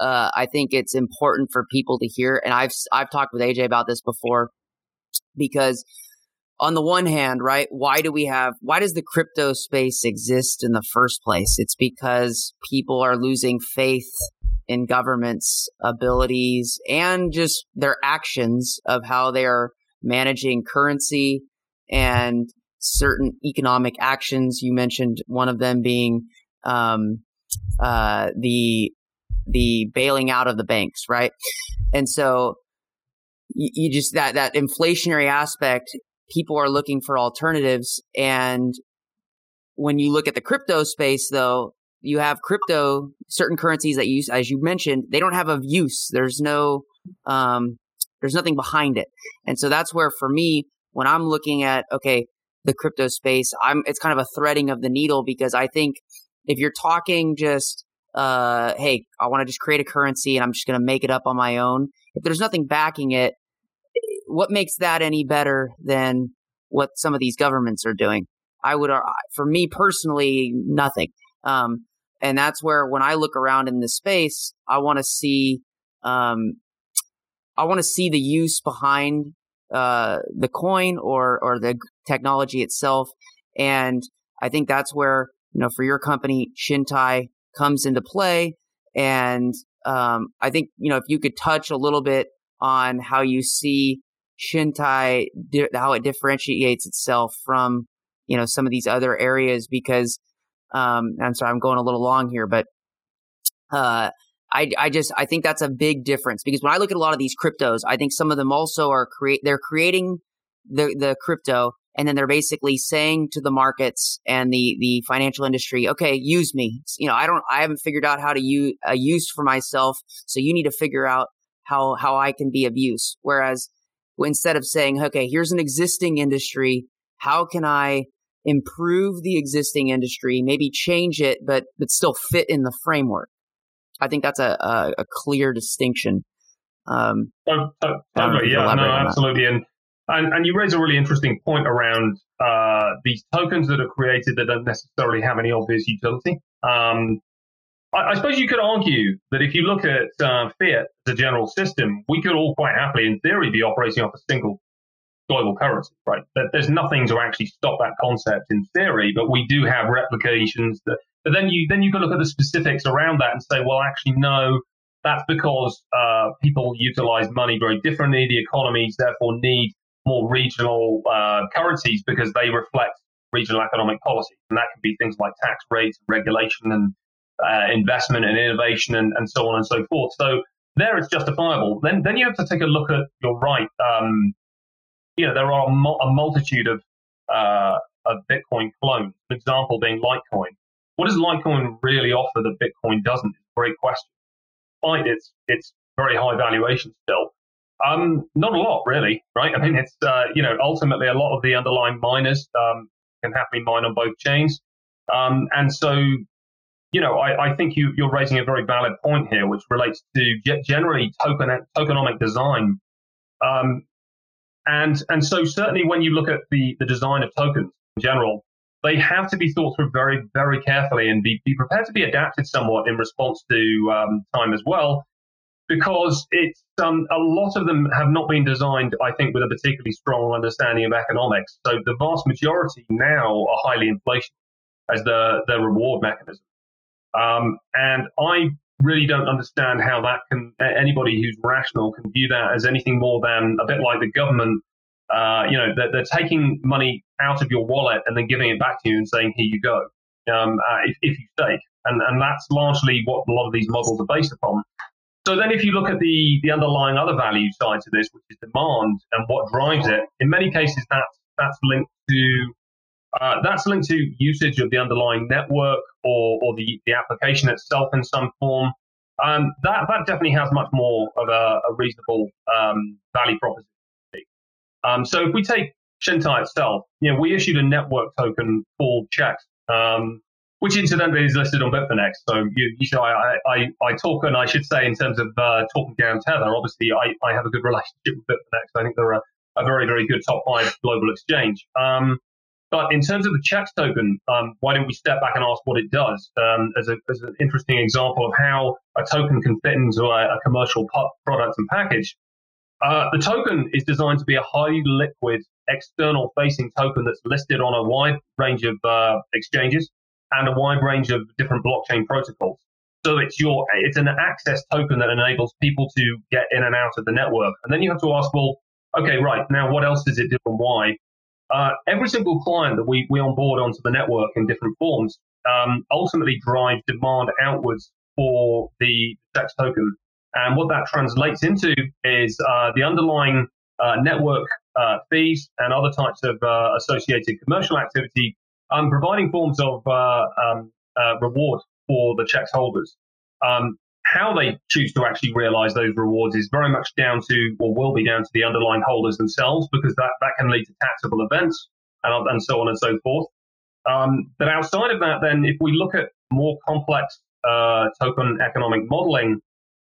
uh, I think it's important for people to hear. And I've I've talked with AJ about this before because on the one hand, right, why do we have, why does the crypto space exist in the first place? It's because people are losing faith in government's abilities and just their actions of how they are managing currency and certain economic actions. You mentioned one of them being um, uh, the the bailing out of the banks, right? And so you, you just that that inflationary aspect people are looking for alternatives. And when you look at the crypto space, though, you have crypto, certain currencies that use, as you mentioned, they don't have a use. There's no, um, there's nothing behind it. And so that's where, for me, when I'm looking at, okay, the crypto space, I'm, it's kind of a threading of the needle because I think if you're talking just, uh, hey, I want to just create a currency and I'm just going to make it up on my own. If there's nothing backing it, what makes that any better than what some of these governments are doing? I would, uh, for me personally, nothing. Um, and that's where when I look around in this space, I want to see, um, I want to see the use behind uh, the coin or or the technology itself, and I think that's where you know for your company Chintai comes into play. And um, I think you know if you could touch a little bit on how you see Chintai, how it differentiates itself from, you know, some of these other areas because, um, I'm sorry, I'm going a little long here, but, uh, I, I just, I think that's a big difference because when I look at a lot of these cryptos, I think some of them also are create, they're creating the, the crypto and then they're basically saying to the markets and the, the financial industry, okay, use me. You know, I don't, I haven't figured out how to use a use for myself. So you need to figure out how, how I can be of use. Whereas instead of saying, okay, here's an existing industry. How can I improve the existing industry, maybe change it, but, but still fit in the framework? I think that's a, a, a clear distinction. Um, oh, oh, totally, yeah, no, absolutely. And, and, and you raise a really interesting point around uh, these tokens that are created that don't necessarily have any obvious utility. Um, I, I, suppose you could argue that if you look at uh, fiat as a general system, we could all quite happily, in theory, be operating off a single global currency, right? There's nothing to actually stop that concept in theory, but we do have replications that. But then you then you can look at the specifics around that and say, well, actually, no, that's because uh, people utilize money very differently. The economies therefore need more regional uh, currencies because they reflect regional economic policies, and that can be things like tax rates, regulation, and uh, investment and innovation and, and so on and so forth. So there it's justifiable. Then then you have to take a look at you're right. Um, you know there are a, multitude of uh, of Bitcoin clones. An example being Litecoin. What does Litecoin really offer that Bitcoin doesn't? Great question. Despite its its very high valuation still. Um, not a lot really, right? I mean, it's uh, you know ultimately a lot of the underlying miners um, can happily mine on both chains, um, and so you know, I, I think you, you're raising a very valid point here, which relates to generally token, tokenomic design. Um, and, and so certainly when you look at the, the design of tokens in general, they have to be thought through very, very carefully and be, be prepared to be adapted somewhat in response to um, time as well, because it's um, a lot of them have not been designed, I think, with a particularly strong understanding of economics. So the vast majority now are highly inflation as the, the reward mechanism. Um, and I really don't understand how that can anybody who's rational can view that as anything more than a bit like the government. Uh, you know, they're, they're, taking money out of your wallet and then giving it back to you and saying, "Here you go," um, uh, if, if, you stake, and and that's largely what a lot of these models are based upon. So then, if you look at the the underlying other value side to this, which is demand and what drives it, in many cases that's that's linked to uh, that's linked to usage of the underlying network or, or the, the application itself in some form. Um, that, that definitely has much more of a, a reasonable um, value proposition. Um, so if we take Chintai itself, you know, we issued a network token called CHEX, um, which incidentally is listed on Bitfinex. So you, you know, I, I, I talk, and I should say in terms of uh, talking down Tether, obviously I, I have a good relationship with Bitfinex. I think they're a, a very, very good top five global exchange. Um, But in terms of the CHEX token, um, why don't we step back and ask what it does um, as, a, as, an interesting example of how a token can fit into a, a commercial product and package? Uh, the token is designed to be a highly liquid external facing token that's listed on a wide range of uh, exchanges and a wide range of different blockchain protocols. So it's your it's an access token that enables people to get in and out of the network. And then you have to ask, well, okay, right now what else does it do and why? Uh, every single client that we, we onboard onto the network in different forms um, ultimately drives demand outwards for the CHEX token. And what that translates into is uh, the underlying uh, network uh, fees and other types of uh, associated commercial activity, um, providing forms of uh, um, reward for the CHEX holders. Um, how they choose to actually realize those rewards is very much down to, or will be down to the underlying holders themselves, because that, that can lead to taxable events and, and so on and so forth. Um, but outside of that, then, if we look at more complex uh, token economic modeling,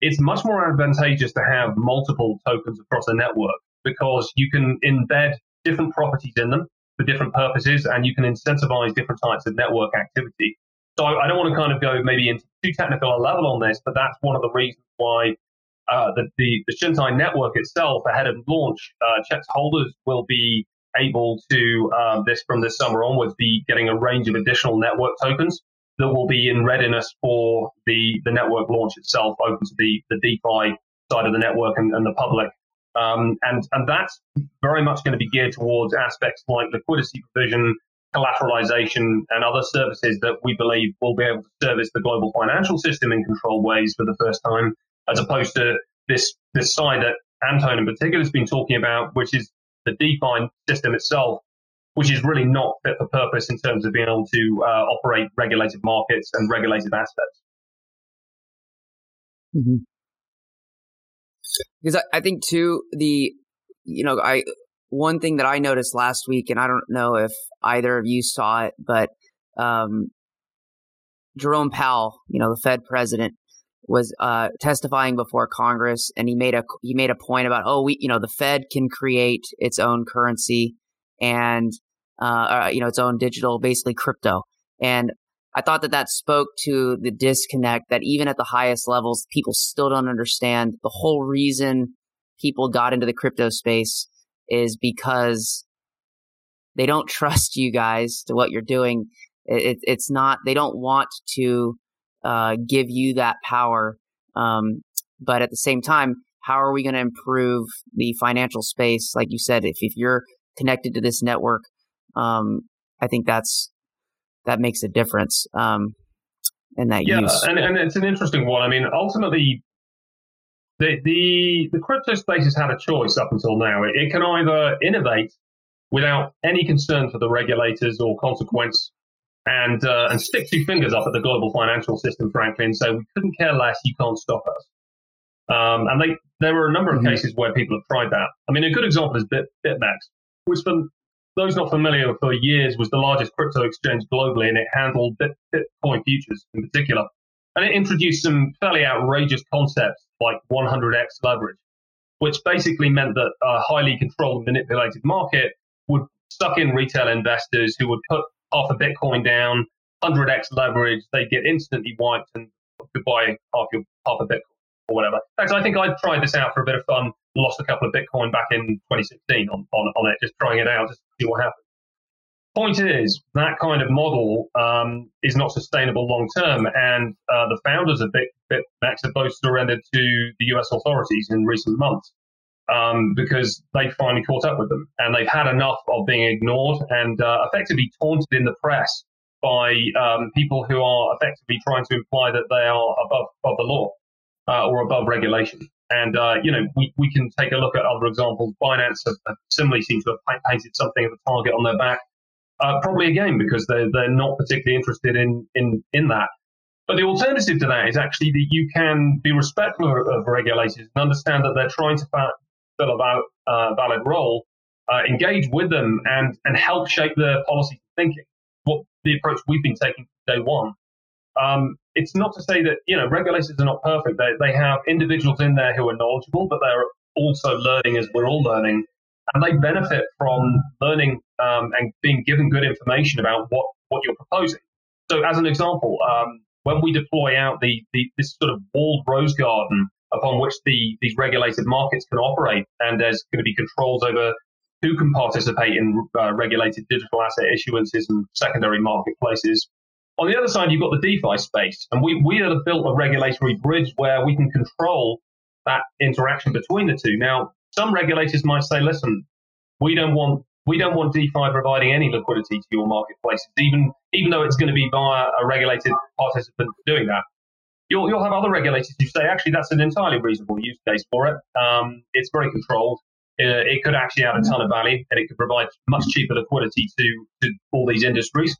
it's much more advantageous to have multiple tokens across a network because you can embed different properties in them for different purposes and you can incentivize different types of network activity. So I, don't want to kind of go maybe into too technical a level on this, but that's one of the reasons why uh, the, the, the Chintai network itself, ahead of launch, uh, CHEX holders will be able to, um, this from this summer onwards, be getting a range of additional network tokens that will be in readiness for the, the network launch itself, open to the, the DeFi side of the network and, and the public. Um, and, and that's very much going to be geared towards aspects like liquidity provision, collateralization, and other services that we believe will be able to service the global financial system in controlled ways for the first time, as opposed to this, this side that Anton in particular has been talking about, which is the DeFi system itself, which is really not fit for purpose in terms of being able to uh, operate regulated markets and regulated assets. Mm-hmm. Because I, I think too the you know I one thing that I noticed last week, and I don't know if either of you saw it, but um, Jerome Powell, you know, the Fed president, was uh, testifying before Congress, and he made a he made a point about, oh, we, you know, the Fed can create its own currency and uh, uh, you know its own digital, basically crypto. And I thought that that spoke to the disconnect that even at the highest levels, people still don't understand the whole reason people got into the crypto space is because they don't trust you guys to what you're doing. It, it's not, they don't want to uh, give you that power. Um, but at the same time, how are we going to improve the financial space? Like you said, if, if you're connected to this network, um, I think that's that makes a difference um, in that yeah, use. and, and it's an interesting one. I mean, ultimately, the, the, the crypto space has had a choice up until now. It, it, can either innovate without any concern for the regulators or consequence and, uh, and stick two fingers up at the global financial system, frankly, and say, we couldn't care less, you can't stop us. Um, and they, there were a number of mm-hmm. cases where people have tried that. I mean, a good example is Bit, BitMEX, which for those not familiar for years was the largest crypto exchange globally and it handled Bitcoin futures in particular. And it introduced some fairly outrageous concepts like 100x leverage, which basically meant that a highly controlled, manipulated market would suck in retail investors who would put half a Bitcoin down, 100x leverage, they'd get instantly wiped and could buy half your half a Bitcoin or whatever. Actually, I think I tried this out for a bit of fun, lost a couple of Bitcoin back in 2016 on, on, on it, just trying it out, just to see what happens. Point is, that kind of model um, is not sustainable long term, and uh, the founders of Bit, BitMEX have both surrendered to the US authorities in recent months um, because they finally caught up with them, and they've had enough of being ignored and uh, effectively taunted in the press by um, people who are effectively trying to imply that they are above, above the law uh, or above regulation. And, uh, you know, we, we can take a look at other examples. Binance have, have similarly seem to have painted something of a target on their back uh, probably again because they're they're not particularly interested in in in that. But the alternative to that is actually that you can be respectful of regulators and understand that they're trying to fill a valid, uh, valid role, uh, engage with them, and and help shape their policy thinking. What the approach we've been taking day one. Um, it's not to say that you know regulators are not perfect. They they have individuals in there who are knowledgeable, but they're also learning as we're all learning and they benefit from learning um, and being given good information about what, what you're proposing. So, as an example, um, when we deploy out the, the, this sort of walled rose garden upon which the, these regulated markets can operate, and there's going to be controls over who can participate in uh, regulated digital asset issuances and secondary marketplaces. On the other side, you've got the DeFi space, and we, we have built a regulatory bridge where we can control that interaction between the two. Now, some regulators might say, listen, we don't want we don't want DeFi providing any liquidity to your marketplaces, even even though it's going to be via a regulated participant doing that. You'll, you'll have other regulators who say, actually, that's an entirely reasonable use case for it. Um, it's very controlled. Uh, it could actually add a ton of value and it could provide much cheaper liquidity to, to all these industries.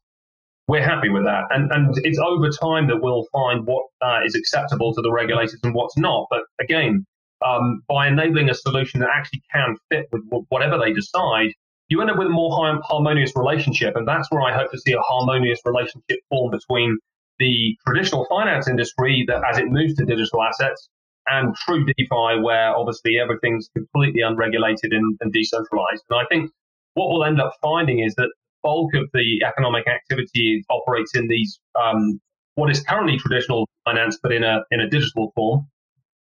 We're happy with that. And, and it's over time that we'll find what uh, is acceptable to the regulators and what's not. But again, um, by enabling a solution that actually can fit with whatever they decide, you end up with a more harmonious relationship. And that's where I hope to see a harmonious relationship form between the traditional finance industry that as it moves to digital assets and true DeFi, where obviously everything's completely unregulated and, and decentralized. And I think what we'll end up finding is that bulk of the economic activity operates in these um, what is currently traditional finance, but in a in a digital form.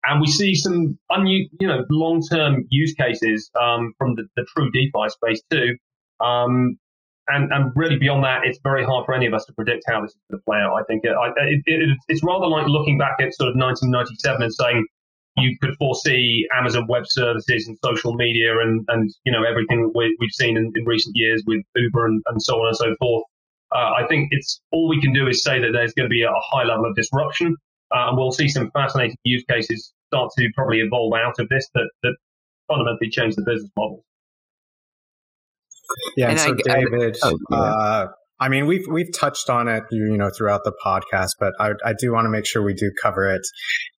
And we see some you know, long-term use cases um, from the, the, true DeFi space too. Um, and, and really beyond that, it's very hard for any of us to predict how this is going to play out. I think it, it, it, it's rather like looking back at sort of 1997 and saying you could foresee Amazon Web Services and social media and, and you know everything we, have seen in, in, recent years with Uber and, and so on and so forth. Uh, I think it's all we can do is say that there's going to be a high level of disruption uh, and we'll see some fascinating use cases start to probably evolve out of this that, that fundamentally change the business model. Yeah, and so I, David, I, oh, yeah. uh, I mean, we've we've touched on it, you know, throughout the podcast, but I, I do want to make sure we do cover it,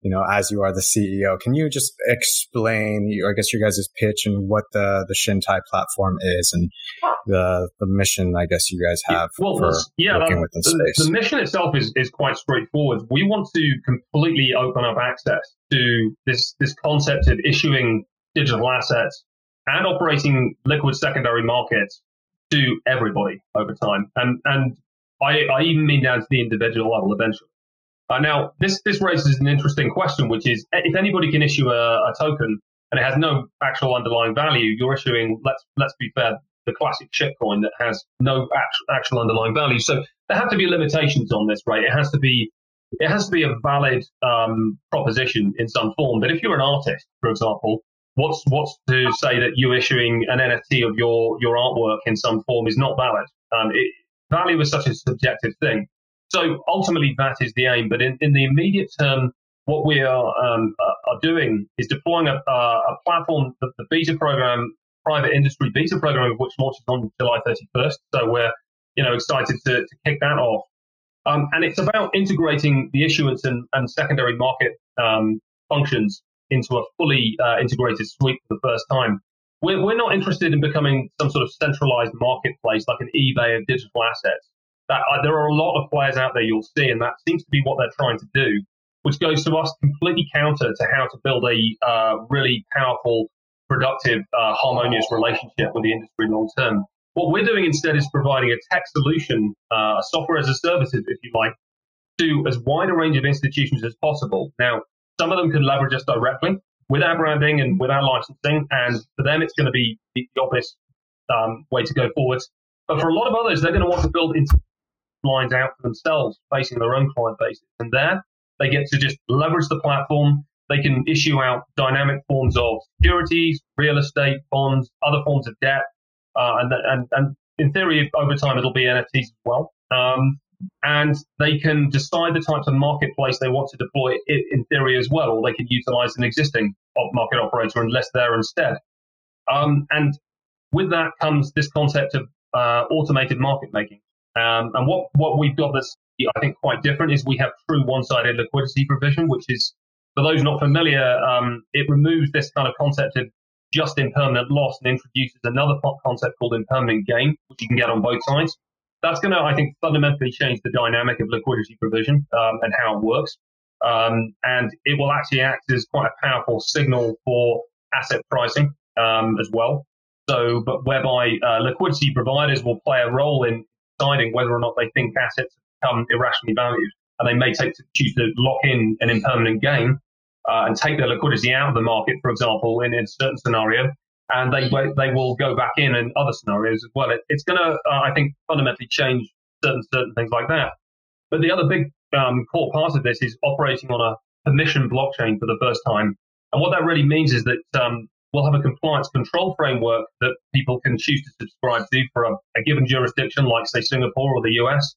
you know, as you are the CEO. Can you just explain, I guess, your guys' pitch and what the the Chintai platform is and the the mission, I guess, you guys have well, for yeah, working within the, space? The mission itself is is quite straightforward. We want to completely open up access to this this concept of issuing digital assets and operating liquid secondary markets to everybody over time. And and I, I even mean down to the individual level eventually. Uh, now, this, this raises an interesting question, which is if anybody can issue a, a token and it has no actual underlying value, you're issuing, let's, let's be fair, the classic shitcoin that has no actual, actual underlying value. So there have to be limitations on this, right? It has to be it has to be a valid um, proposition in some form. But if you're an artist, for example, what's what's to say that you issuing an NFT of your your artwork in some form is not valid? Um, it, value is such a subjective thing. So ultimately, that is the aim. But in, in the immediate term, what we are um, are doing is deploying a, a platform, the, the, beta program, private industry beta program, which launches on July 31st. So we're you know excited to, to kick that off. Um, and it's about integrating the issuance and, and secondary market um, functions into a fully uh, integrated suite for the first time. We're, we're not interested in becoming some sort of centralized marketplace like an eBay of digital assets. That, uh, there are a lot of players out there you'll see, and that seems to be what they're trying to do, which goes to us completely counter to how to build a uh, really powerful, productive, uh, harmonious relationship with the industry long term. What we're doing instead is providing a tech solution, uh, software as a service, if you like, to as wide a range of institutions as possible. Now, some of them can leverage us directly with our branding and with our licensing, and for them, it's going to be the obvious um, way to go forward. But for a lot of others, they're going to want to build lines out for themselves, facing their own client bases. And there, they get to just leverage the platform. They can issue out dynamic forms of securities, real estate, bonds, other forms of debt, uh, and, and and in theory, over time, it'll be NFTs as well. Um, and they can decide the types of marketplace they want to deploy it in theory as well, or they can utilize an existing market operator list there instead. Um, and with that comes this concept of uh, automated market making. Um, and what, what we've got that's, I think, quite different is we have true one sided liquidity provision, which is, for those not familiar, um, it removes this kind of concept of just impermanent loss and introduces another concept called impermanent gain, which you can get on both sides that's going to, I think, fundamentally change the dynamic of liquidity provision um, and how it works. Um, and it will actually act as quite a powerful signal for asset pricing um, as well. So, but whereby uh, liquidity providers will play a role in deciding whether or not they think assets become irrationally valued, and they may take to choose to lock in an impermanent gain uh, and take their liquidity out of the market, for example, in a certain scenario, and they they will go back in in other scenarios as well. It, it's going to, uh, I think, fundamentally change certain certain things like that. But the other big um, core part of this is operating on a permission blockchain for the first time, and what that really means is that um, we'll have a compliance control framework that people can choose to subscribe to for a, a given jurisdiction, like say Singapore or the US.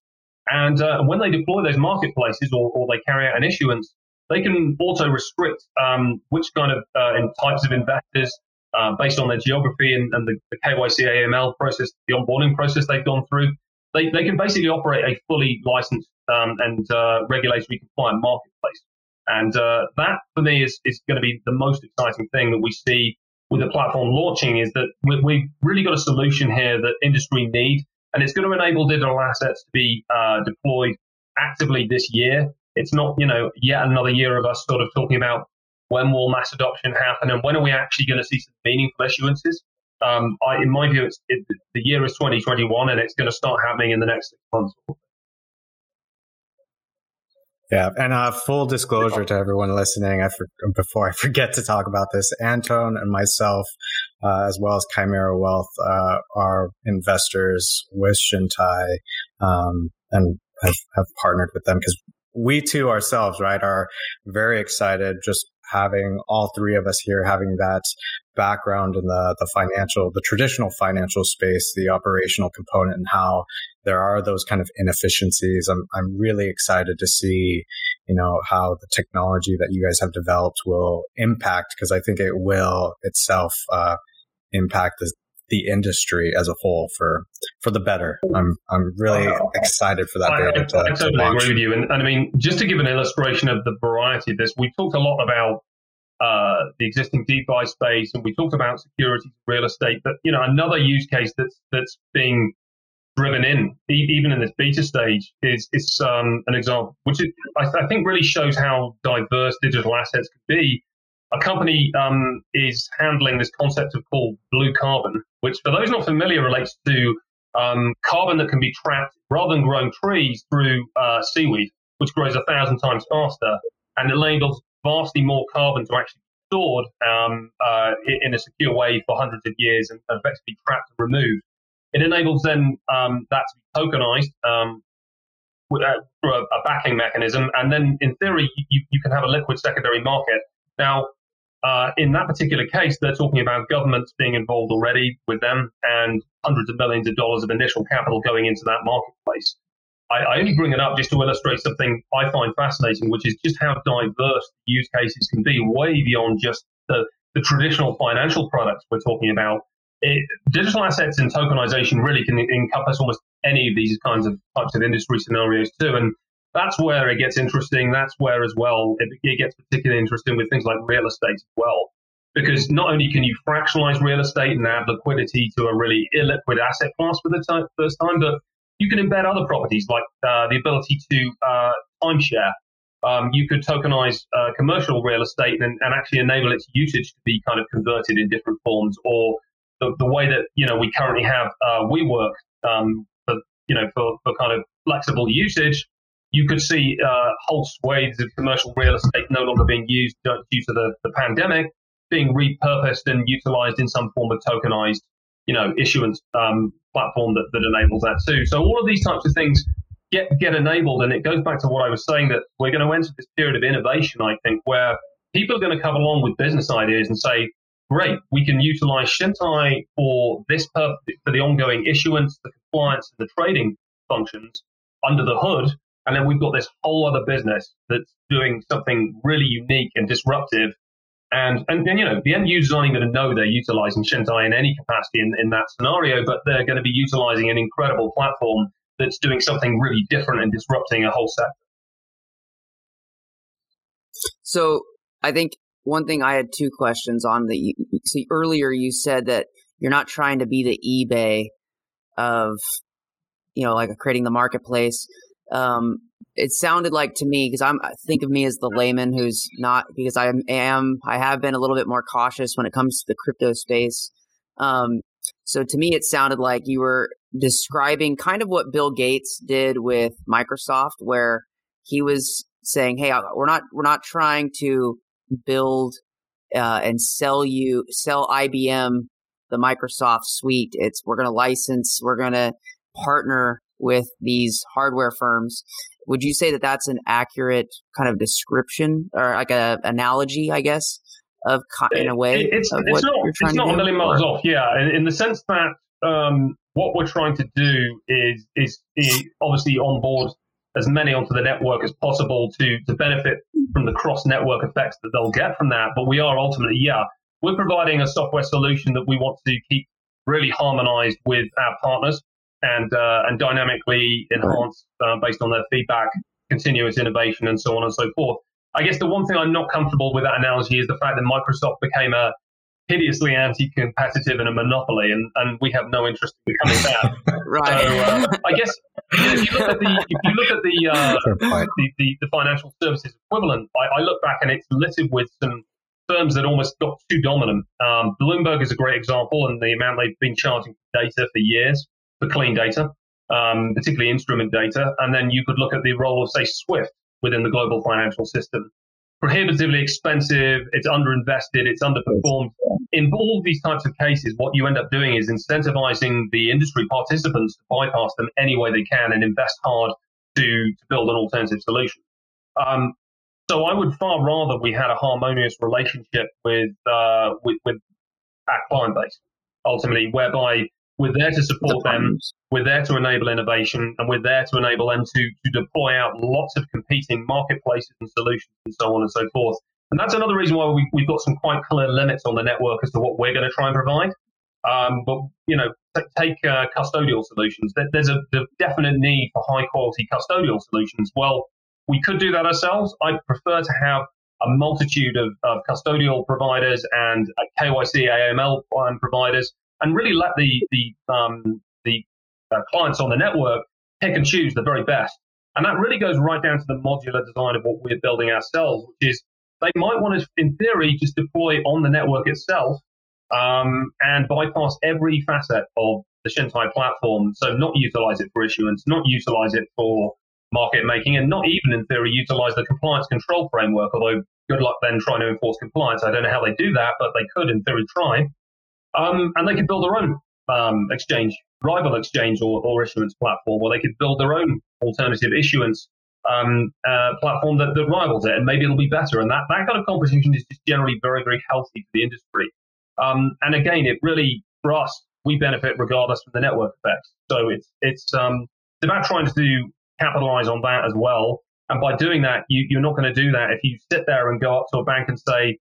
And uh, when they deploy those marketplaces or, or, they carry out an issuance, they can also restrict um, which kind of uh, types of investors uh, based on their geography and, and the, the, KYC AML process, the onboarding process they've gone through. They, they can basically operate a fully licensed um, and uh, regulatory compliant marketplace. And uh, that, for me, is, is going to be the most exciting thing that we see with the platform launching is that we, we've really got a solution here that industry need, and it's going to enable digital assets to be uh, deployed actively this year. It's not, you know, yet another year of us sort of talking about when will mass adoption happen and when are we actually going to see some meaningful issuances. Um, I, in my view, it's, it, the year is 2021 and it's going to start happening in the next six months. Yeah, and uh, full disclosure to everyone listening, I for, before I forget to talk about this, Antone and myself, uh, as well as Chimera Wealth, uh, are investors with Chintai, um, and have, have partnered with them because we too ourselves, right, are very excited just having all three of us here having that background in the, the financial, the traditional financial space, the operational component and how there are those kind of inefficiencies. I'm, I'm really excited to see, you know, how the technology that you guys have developed will impact because I think it will itself, uh, impact the, the industry as a whole for for the better. I'm I'm really excited for that I, I, to, I totally to agree with you. And, and, I mean, just to give an illustration of the variety of this, we talked a lot about uh, the existing DeFi space, and we talked about security, real estate. But you know, another use case that's that's being driven in, even in this beta stage, is is um, an example, which is, I, I, think really shows how diverse digital assets can be. A company um, is handling this concept of called blue carbon, which, for those not familiar, relates to um, carbon that can be trapped rather than growing trees through uh, seaweed, which grows a thousand times faster, and enables vastly more carbon to actually be stored um, uh, in a secure way for hundreds of years and effectively trapped and removed. It enables then um, that to be tokenized um, uh, through a, a, backing mechanism, and then in theory you, you can have a liquid secondary market. Now, uh, in that particular case, they're talking about governments being involved already with them and hundreds of millions of dollars of initial capital going into that marketplace. I, I, only bring it up just to illustrate something I find fascinating, which is just how diverse use cases can be, way beyond just the, the traditional financial products we're talking about. It, digital assets and tokenization really can encompass almost any of these kinds of types of industry scenarios too. And that's where it gets interesting. That's where as well it, it gets particularly interesting with things like real estate as well. Because not only can you fractionalize real estate and add liquidity to a really illiquid asset class for the t- first time, but you can embed other properties like uh, the ability to uh, timeshare. Um, you could tokenize uh, commercial real estate and, and, actually enable its usage to be kind of converted in different forms, or the, the way that you know we currently have uh, WeWork um, for you know for, for kind of flexible usage. You could see uh, whole swathes of commercial real estate no longer being used due to the, the pandemic, being repurposed and utilized in some form of tokenized you know, issuance um, platform that, that enables that too. So all of these types of things get get enabled, and it goes back to what I was saying that we're going to enter this period of innovation. I think where people are going to come along with business ideas and say, "Great, we can utilize Chintai for this purpose, for the ongoing issuance, the compliance, and the trading functions under the hood." And then we've got this whole other business that's doing something really unique and disruptive and, and, you know, the end users aren't even going to know they're utilizing Chintai in any capacity in, in that scenario, but they're going to be utilizing an incredible platform that's doing something really different and disrupting a whole sector. So I think one thing I had two questions on the see earlier you said that you're not trying to be the eBay of you know like creating the marketplace. Um, it sounded like to me because I'm I think of me as the layman who's not because I am I have been a little bit more cautious when it comes to the crypto space. Um, so to me, it sounded like you were describing kind of what Bill Gates did with Microsoft, where he was saying, "Hey, we're not we're not trying to build uh, and sell you sell IBM the Microsoft suite. It's we're going to license, we're going to partner with these hardware firms." Would you say that that's an accurate kind of description or like a analogy, I guess, of in a way? it's, it's not, it's not a million miles or? off, yeah, in, in, the sense that um, what we're trying to do is, is, is obviously onboard as many onto the network as possible to, to benefit from the cross network effects that they'll get from that. But we are ultimately, yeah, we're providing a software solution that we want to keep really harmonized with our partners and uh, and dynamically enhanced uh, based on their feedback, continuous innovation, and so on and so forth. I guess the one thing I'm not comfortable with that analogy is the fact that Microsoft became a hideously anti-competitive and a monopoly, and, and we have no interest in becoming that. right. So uh, I guess if you look at the if you look at the uh, the, the, the, financial services equivalent, I, I, look back and it's littered with some firms that almost got too dominant. Um, Bloomberg is a great example, and the amount they've been charging for data for years for clean data, um, particularly instrument data, and then you could look at the role of say Swift within the global financial system. Prohibitively expensive, it's underinvested, it's underperformed. In all these types of cases, what you end up doing is incentivizing the industry participants to bypass them any way they can and invest hard to, to build an alternative solution. Um, so I would far rather we had a harmonious relationship with, uh, with, with our client base, ultimately, whereby we're there to support them. We're there to enable innovation, and we're there to enable them to, to deploy out lots of competing marketplaces and solutions and so on and so forth. And that's another reason why we, we've got some quite clear limits on the network as to what we're going to try and provide. Um, but you know, t- take uh, custodial solutions. There's a the definite need for high quality custodial solutions. Well, we could do that ourselves. I prefer to have a multitude of, of custodial providers and uh, KYC AML providers and really let the the um, the uh, clients on the network pick and choose the very best. And that really goes right down to the modular design of what we're building ourselves, which is they might want to, in theory, just deploy on the network itself um, and bypass every facet of the Chintai platform. So not utilize it for issuance, not utilize it for market making, and not even in theory utilize the compliance control framework. Although good luck then trying to enforce compliance. I don't know how they do that, but they could in theory try. Um, and they could build their own um, exchange, rival exchange or, or, issuance platform, or they could build their own alternative issuance um, uh, platform that, that, rivals it, and maybe it'll be better. And that, that kind of competition is just generally very, very healthy for the industry. Um, and again, it really, for us, we benefit regardless from the network effects. So it's, it's, um, it's about trying to capitalize on that as well. And by doing that, you, you're not going to do that if you sit there and go up to a bank and say,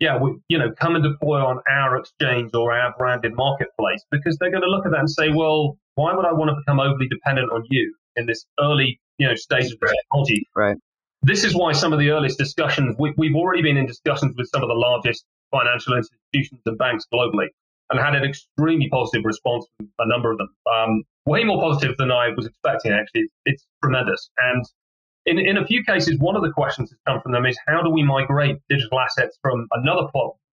yeah, we, you know, come and deploy on our exchange or our branded marketplace because they're going to look at that and say, well, why would I want to become overly dependent on you in this early, you know, stage of technology? Right. This is why some of the earliest discussions, we, we've already been in discussions with some of the largest financial institutions and banks globally and had an extremely positive response from a number of them. Um, way more positive than I was expecting, actually. It's, it's tremendous. And in, in a few cases, one of the questions that's come from them is how do we migrate digital assets from another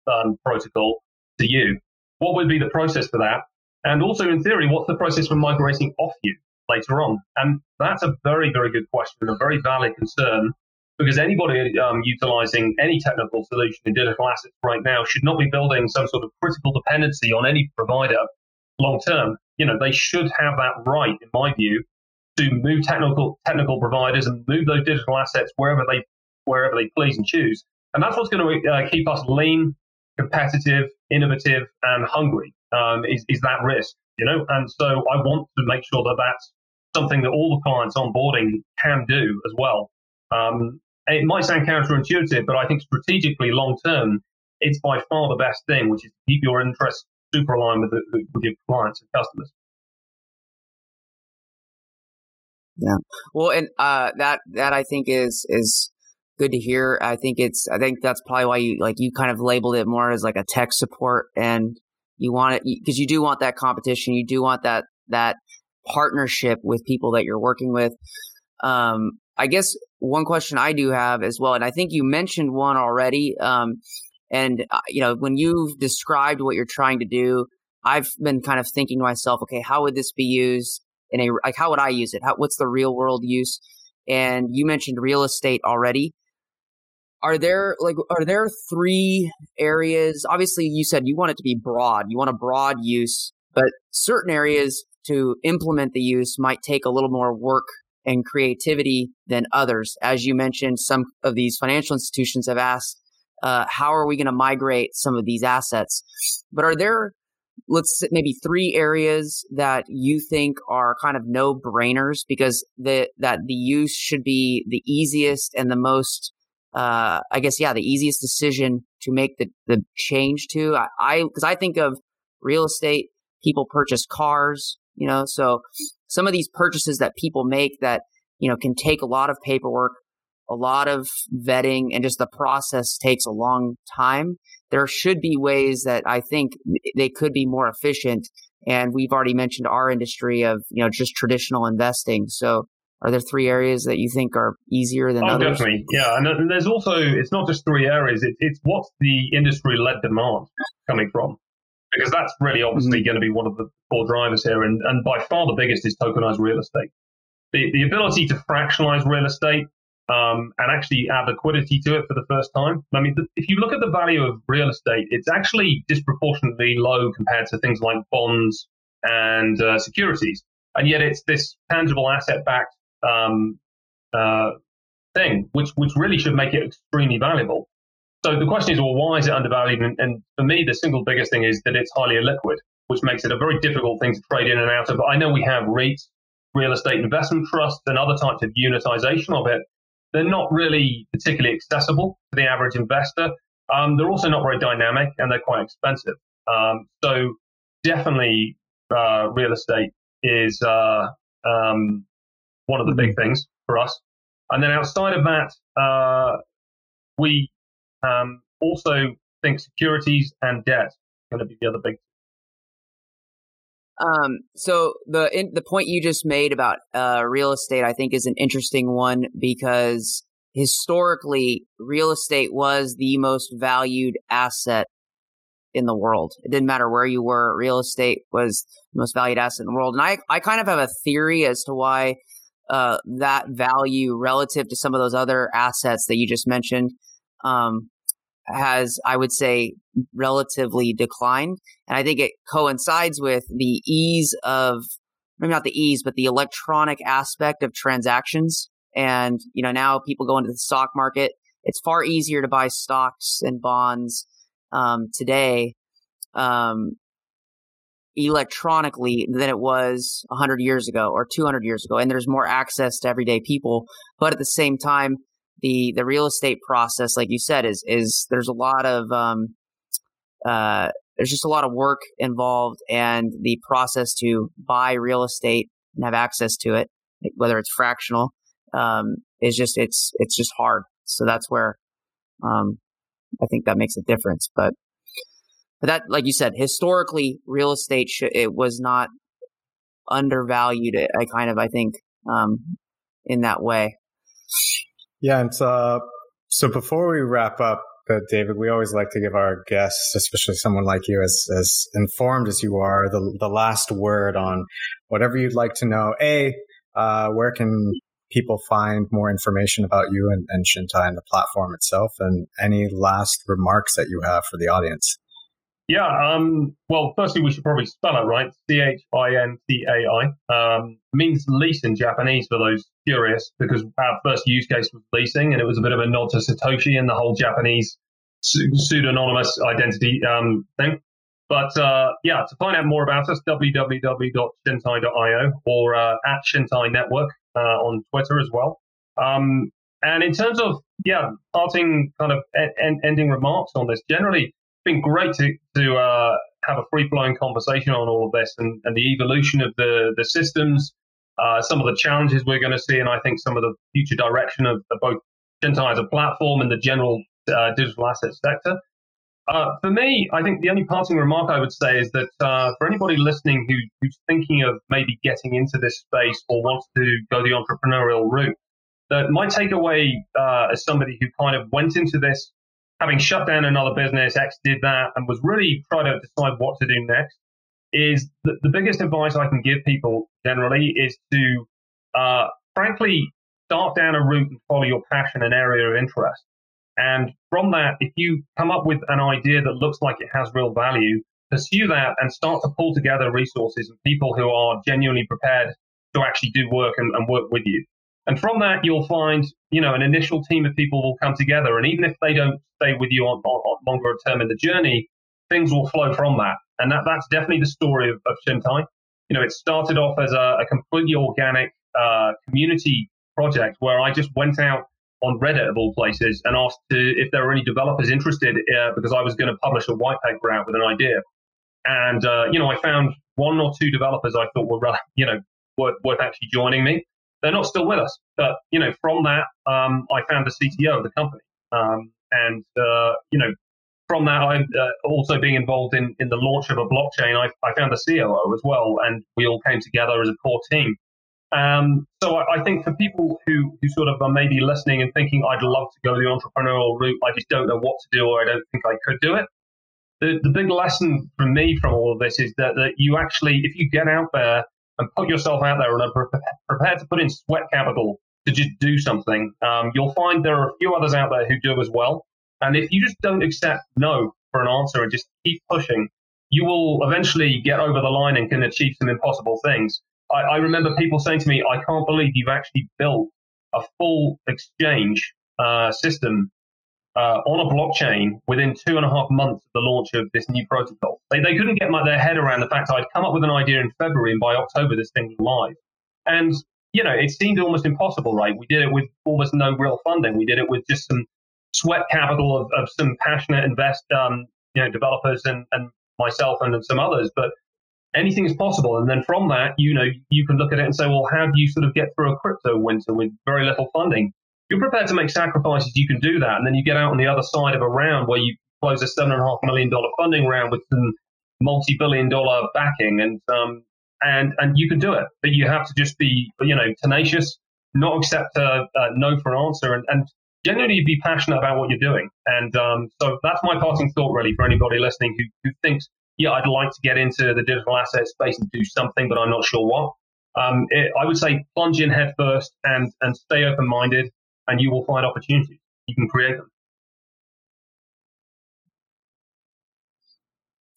um, protocol to you? What would be the process for that? And also, in theory, what's the process for migrating off you later on? And that's a very, very good question a very valid concern because anybody um, utilizing any technical solution in digital assets right now should not be building some sort of critical dependency on any provider long term. You know, they should have that right, in my view, to move technical technical providers and move those digital assets wherever they wherever they please and choose. And that's what's going to uh, keep us lean, competitive, innovative, and hungry. Um, is is that risk, you know? And so I want to make sure that that's something that all the clients onboarding can do as well. Um, it might sound counterintuitive, but I think strategically, long term, it's by far the best thing, which is to keep your interests super aligned with, the, with your clients and customers. Yeah. Well, and uh, that that I think is is good to hear. I think it's I think that's probably why you like you kind of labeled it more as like a tech support, and you want it because you do want that competition. You do want that that partnership with people that you're working with. Um, I guess one question I do have as well, and I think you mentioned one already. Um, and uh, you know, when you've described what you're trying to do, I've been kind of thinking to myself, okay, how would this be used in a like how would I use it? How, what's the real world use? And you mentioned real estate already. Are there like are there three areas? Obviously, you said you want it to be broad. You want a broad use, but certain areas to implement the use might take a little more work and creativity than others. As you mentioned, some of these financial institutions have asked, uh, how are we going to migrate some of these assets? But are there, let's maybe three areas that you think are kind of no brainers because the, that the use should be the easiest and the most, uh, I guess, yeah, the easiest decision to make the, the change to? I, because I, I think of real estate, people purchase cars, you know, so some of these purchases that people make that, you know, can take a lot of paperwork, a lot of vetting, and just the process takes a long time. There should be ways that I think they could be more efficient. And we've already mentioned our industry of, you know, just traditional investing. So are there three areas that you think are easier than oh, others? Definitely, yeah. And there's also it's not just three areas. It, it's what's the industry-led demand coming from because that's really obviously mm-hmm. going to be one of the core drivers here. And, and by far the biggest is tokenized real estate. The, the ability to fractionalize real estate um, and actually add liquidity to it for the first time. I mean, if you look at the value of real estate, it's actually disproportionately low compared to things like bonds and uh, securities. And yet it's this tangible asset backed um, uh, thing, which, which really should make it extremely valuable. So the question is, well, why is it undervalued? And, and, for me, the single biggest thing is that it's highly illiquid, which makes it a very difficult thing to trade in and out of. I know we have REITs, real estate investment trusts, and other types of unitization of it. They're not really particularly accessible to the average investor. Um, they're also not very dynamic and they're quite expensive. Um, so definitely, uh, real estate is uh, um, one of the big things for us. And then outside of that, uh, we um, also think securities and debt are going to be the other big. Um, so the in, the point you just made about uh, real estate, I think, is an interesting one because historically, real estate was the most valued asset in the world. It didn't matter where you were; real estate was the most valued asset in the world. And I, I kind of have a theory as to why uh, that value relative to some of those other assets that you just mentioned um, has, I would say, relatively declined. And I think it coincides with the ease of, maybe not the ease, but the electronic aspect of transactions. And, you know, now people go into the stock market. It's far easier to buy stocks and bonds um, today um, electronically than it was 100 years ago or 200 years ago. And there's more access to everyday people. But at the same time, the the real estate process, like you said, is is there's a lot of um, uh, there's just a lot of work involved, and the process to buy real estate and have access to it, whether it's fractional, um, is just it's it's just hard. So that's where um, I think that makes a difference. But but that, like you said, historically, real estate sh- it was not undervalued. I kind of I think um, in that way. Yeah, and uh, so before we wrap up, uh, David, we always like to give our guests, especially someone like you, as as informed as you are, the the last word on whatever you'd like to know. A, uh, where can people find more information about you and, and Chintai and the platform itself, and any last remarks that you have for the audience? Yeah. Um, well, firstly, we should probably spell it right. C H I N T A I um, means lease in Japanese for those curious, because our first use case was leasing, and it was a bit of a nod to Satoshi and the whole Japanese pseudonymous identity um, thing. But uh, yeah, to find out more about us, www.chintai.io or uh, at Chintai Network uh, on Twitter as well. Um, and in terms of yeah, parting kind of en- ending remarks on this, generally been great to, to uh, have a free flowing conversation on all of this and, and the evolution of the, the systems, uh, some of the challenges we're going to see, and I think some of the future direction of, of both Chintai as a platform and the general uh, digital asset sector. Uh, for me, I think the only parting remark I would say is that uh, for anybody listening who, who's thinking of maybe getting into this space or wants to go the entrepreneurial route, that my takeaway uh, as somebody who kind of went into this having shut down another business, did that, and was really trying to decide what to do next. is the, the biggest advice I can give people generally is to, uh, frankly, start down a route and follow your passion and area of interest. And from that, if you come up with an idea that looks like it has real value, pursue that and start to pull together resources and people who are genuinely prepared to actually do work and, and work with you. And from that, you'll find, you know, an initial team of people will come together. And even if they don't stay with you on, on, on longer term in the journey, things will flow from that. And that, that's definitely the story of, of Chintai. You know, it started off as a, a completely organic uh, community project where I just went out on Reddit of all places and asked to, if there were any developers interested uh, because I was going to publish a white paper out with an idea. And, uh, you know, I found one or two developers I thought were, you know, worth, worth actually joining me. They're not still with us, but, you know, from that, um, I found the CTO of the company. Um, and, uh, you know, from that, I uh, also being involved in, in the launch of a blockchain, I, I found the COO as well, and we all came together as a core team. Um, so I, I, think for people who, who sort of are maybe listening and thinking, I'd love to go the entrepreneurial route, I just don't know what to do or I don't think I could do it. The, the big lesson for me from all of this is that, that you actually, if you get out there and put yourself out there and are prepared to put in sweat capital to just do something, um, you'll find there are a few others out there who do as well. And if you just don't accept no for an answer and just keep pushing, you will eventually get over the line and can achieve some impossible things. I, I remember people saying to me, I can't believe you've actually built a full exchange uh, system uh, on a blockchain within two and a half months of the launch of this new protocol. They, they couldn't get my, their head around the fact I'd come up with an idea in February and by October this thing was live. And, you know, it seemed almost impossible, right? We did it with almost no real funding. We did it with just some sweat capital of, of some passionate invest, um, you know, developers and, and myself and some others. But anything is possible. And then from that, you know, you can look at it and say, well, how do you sort of get through a crypto winter with very little funding? You're prepared to make sacrifices, you can do that. And then you get out on the other side of a round where you close a seven and a half million dollar funding round with some multi billion dollar backing and, um, and, and you can do it, but you have to just be, you know, tenacious, not accept a, a no for an answer and, and generally be passionate about what you're doing. And, um, so that's my parting thought really for anybody listening who, who thinks yeah, I'd like to get into the digital asset space and do something, but I'm not sure what. Um, it, I would say plunge in head first and, and stay open minded, and you will find opportunities. You can create them.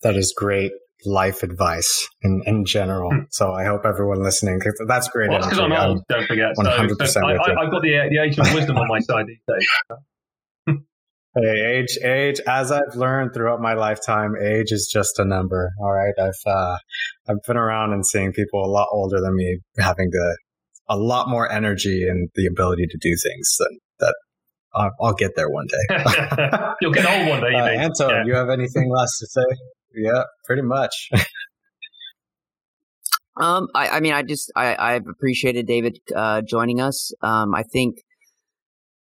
That is great life advice in, in general. Hmm. So I hope everyone listening, that's great. Well, because I'm old, don't forget. 100% so, I, have got the, the age of wisdom on my side these days. Hey, age, age. As I've learned throughout my lifetime, age is just a number. All right, I've uh, I've been around and seeing people a lot older than me having the a lot more energy and the ability to do things than that. I'll, I'll get there one day. You'll get old one day. Uh, Anton, yeah. you have anything less to say? Yeah, pretty much. um, I, I mean, I just I I've appreciated David uh, joining us. Um, I think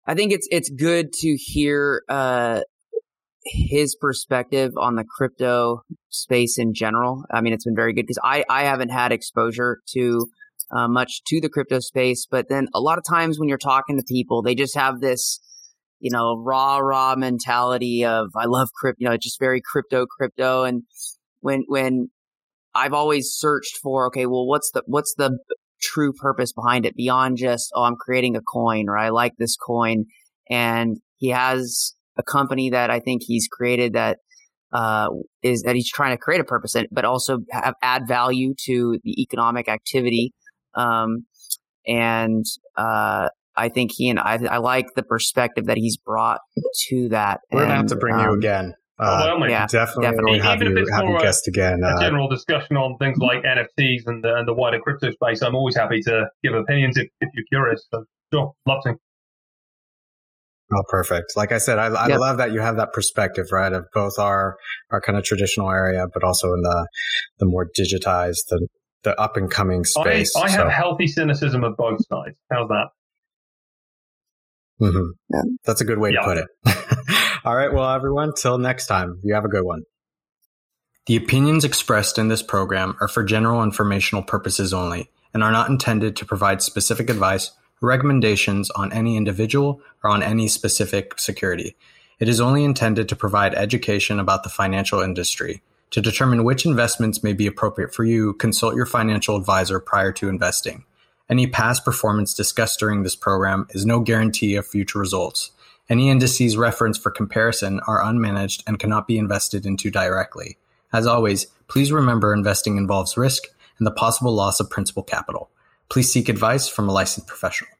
I think it's it's good to hear uh, his perspective on the crypto space in general. I mean, it's been very good because I I haven't had exposure to uh, much to the crypto space, but then a lot of times when you're talking to people, they just have this you know raw raw mentality of I love crypto, you know, just very crypto crypto, and when when I've always searched for okay, well, what's the what's the true purpose behind it beyond just, oh, I'm creating a coin or I like this coin. And he has a company that I think he's created that uh, is that he's trying to create a purpose, in, but also have, add value to the economic activity. Um, and uh, I think he and I, I like the perspective that he's brought to that. We're gonna have to bring um, you again. Uh, well, yeah, definitely, definitely. have Even you, have you guest again. A uh, general discussion on things like NFTs and the, and the wider crypto space. I'm always happy to give opinions if, if you're curious. So, sure, love to. Oh, perfect. Like I said, I, I yep. love that you have that perspective, right, of both our our kind of traditional area, but also in the the more digitized, the the up and coming space. I, I so. have healthy cynicism of both sides. How's that? Mm-hmm. Yeah. That's a good way to put it. All right. Well, everyone, till next time, you have a good one. The opinions expressed in this program are for general informational purposes only and are not intended to provide specific advice or recommendations on any individual or on any specific security. It is only intended to provide education about the financial industry. To determine which investments may be appropriate for you, consult your financial advisor prior to investing. Any past performance discussed during this program is no guarantee of future results. Any indices referenced for comparison are unmanaged and cannot be invested into directly. As always, please remember investing involves risk and the possible loss of principal capital. Please seek advice from a licensed professional.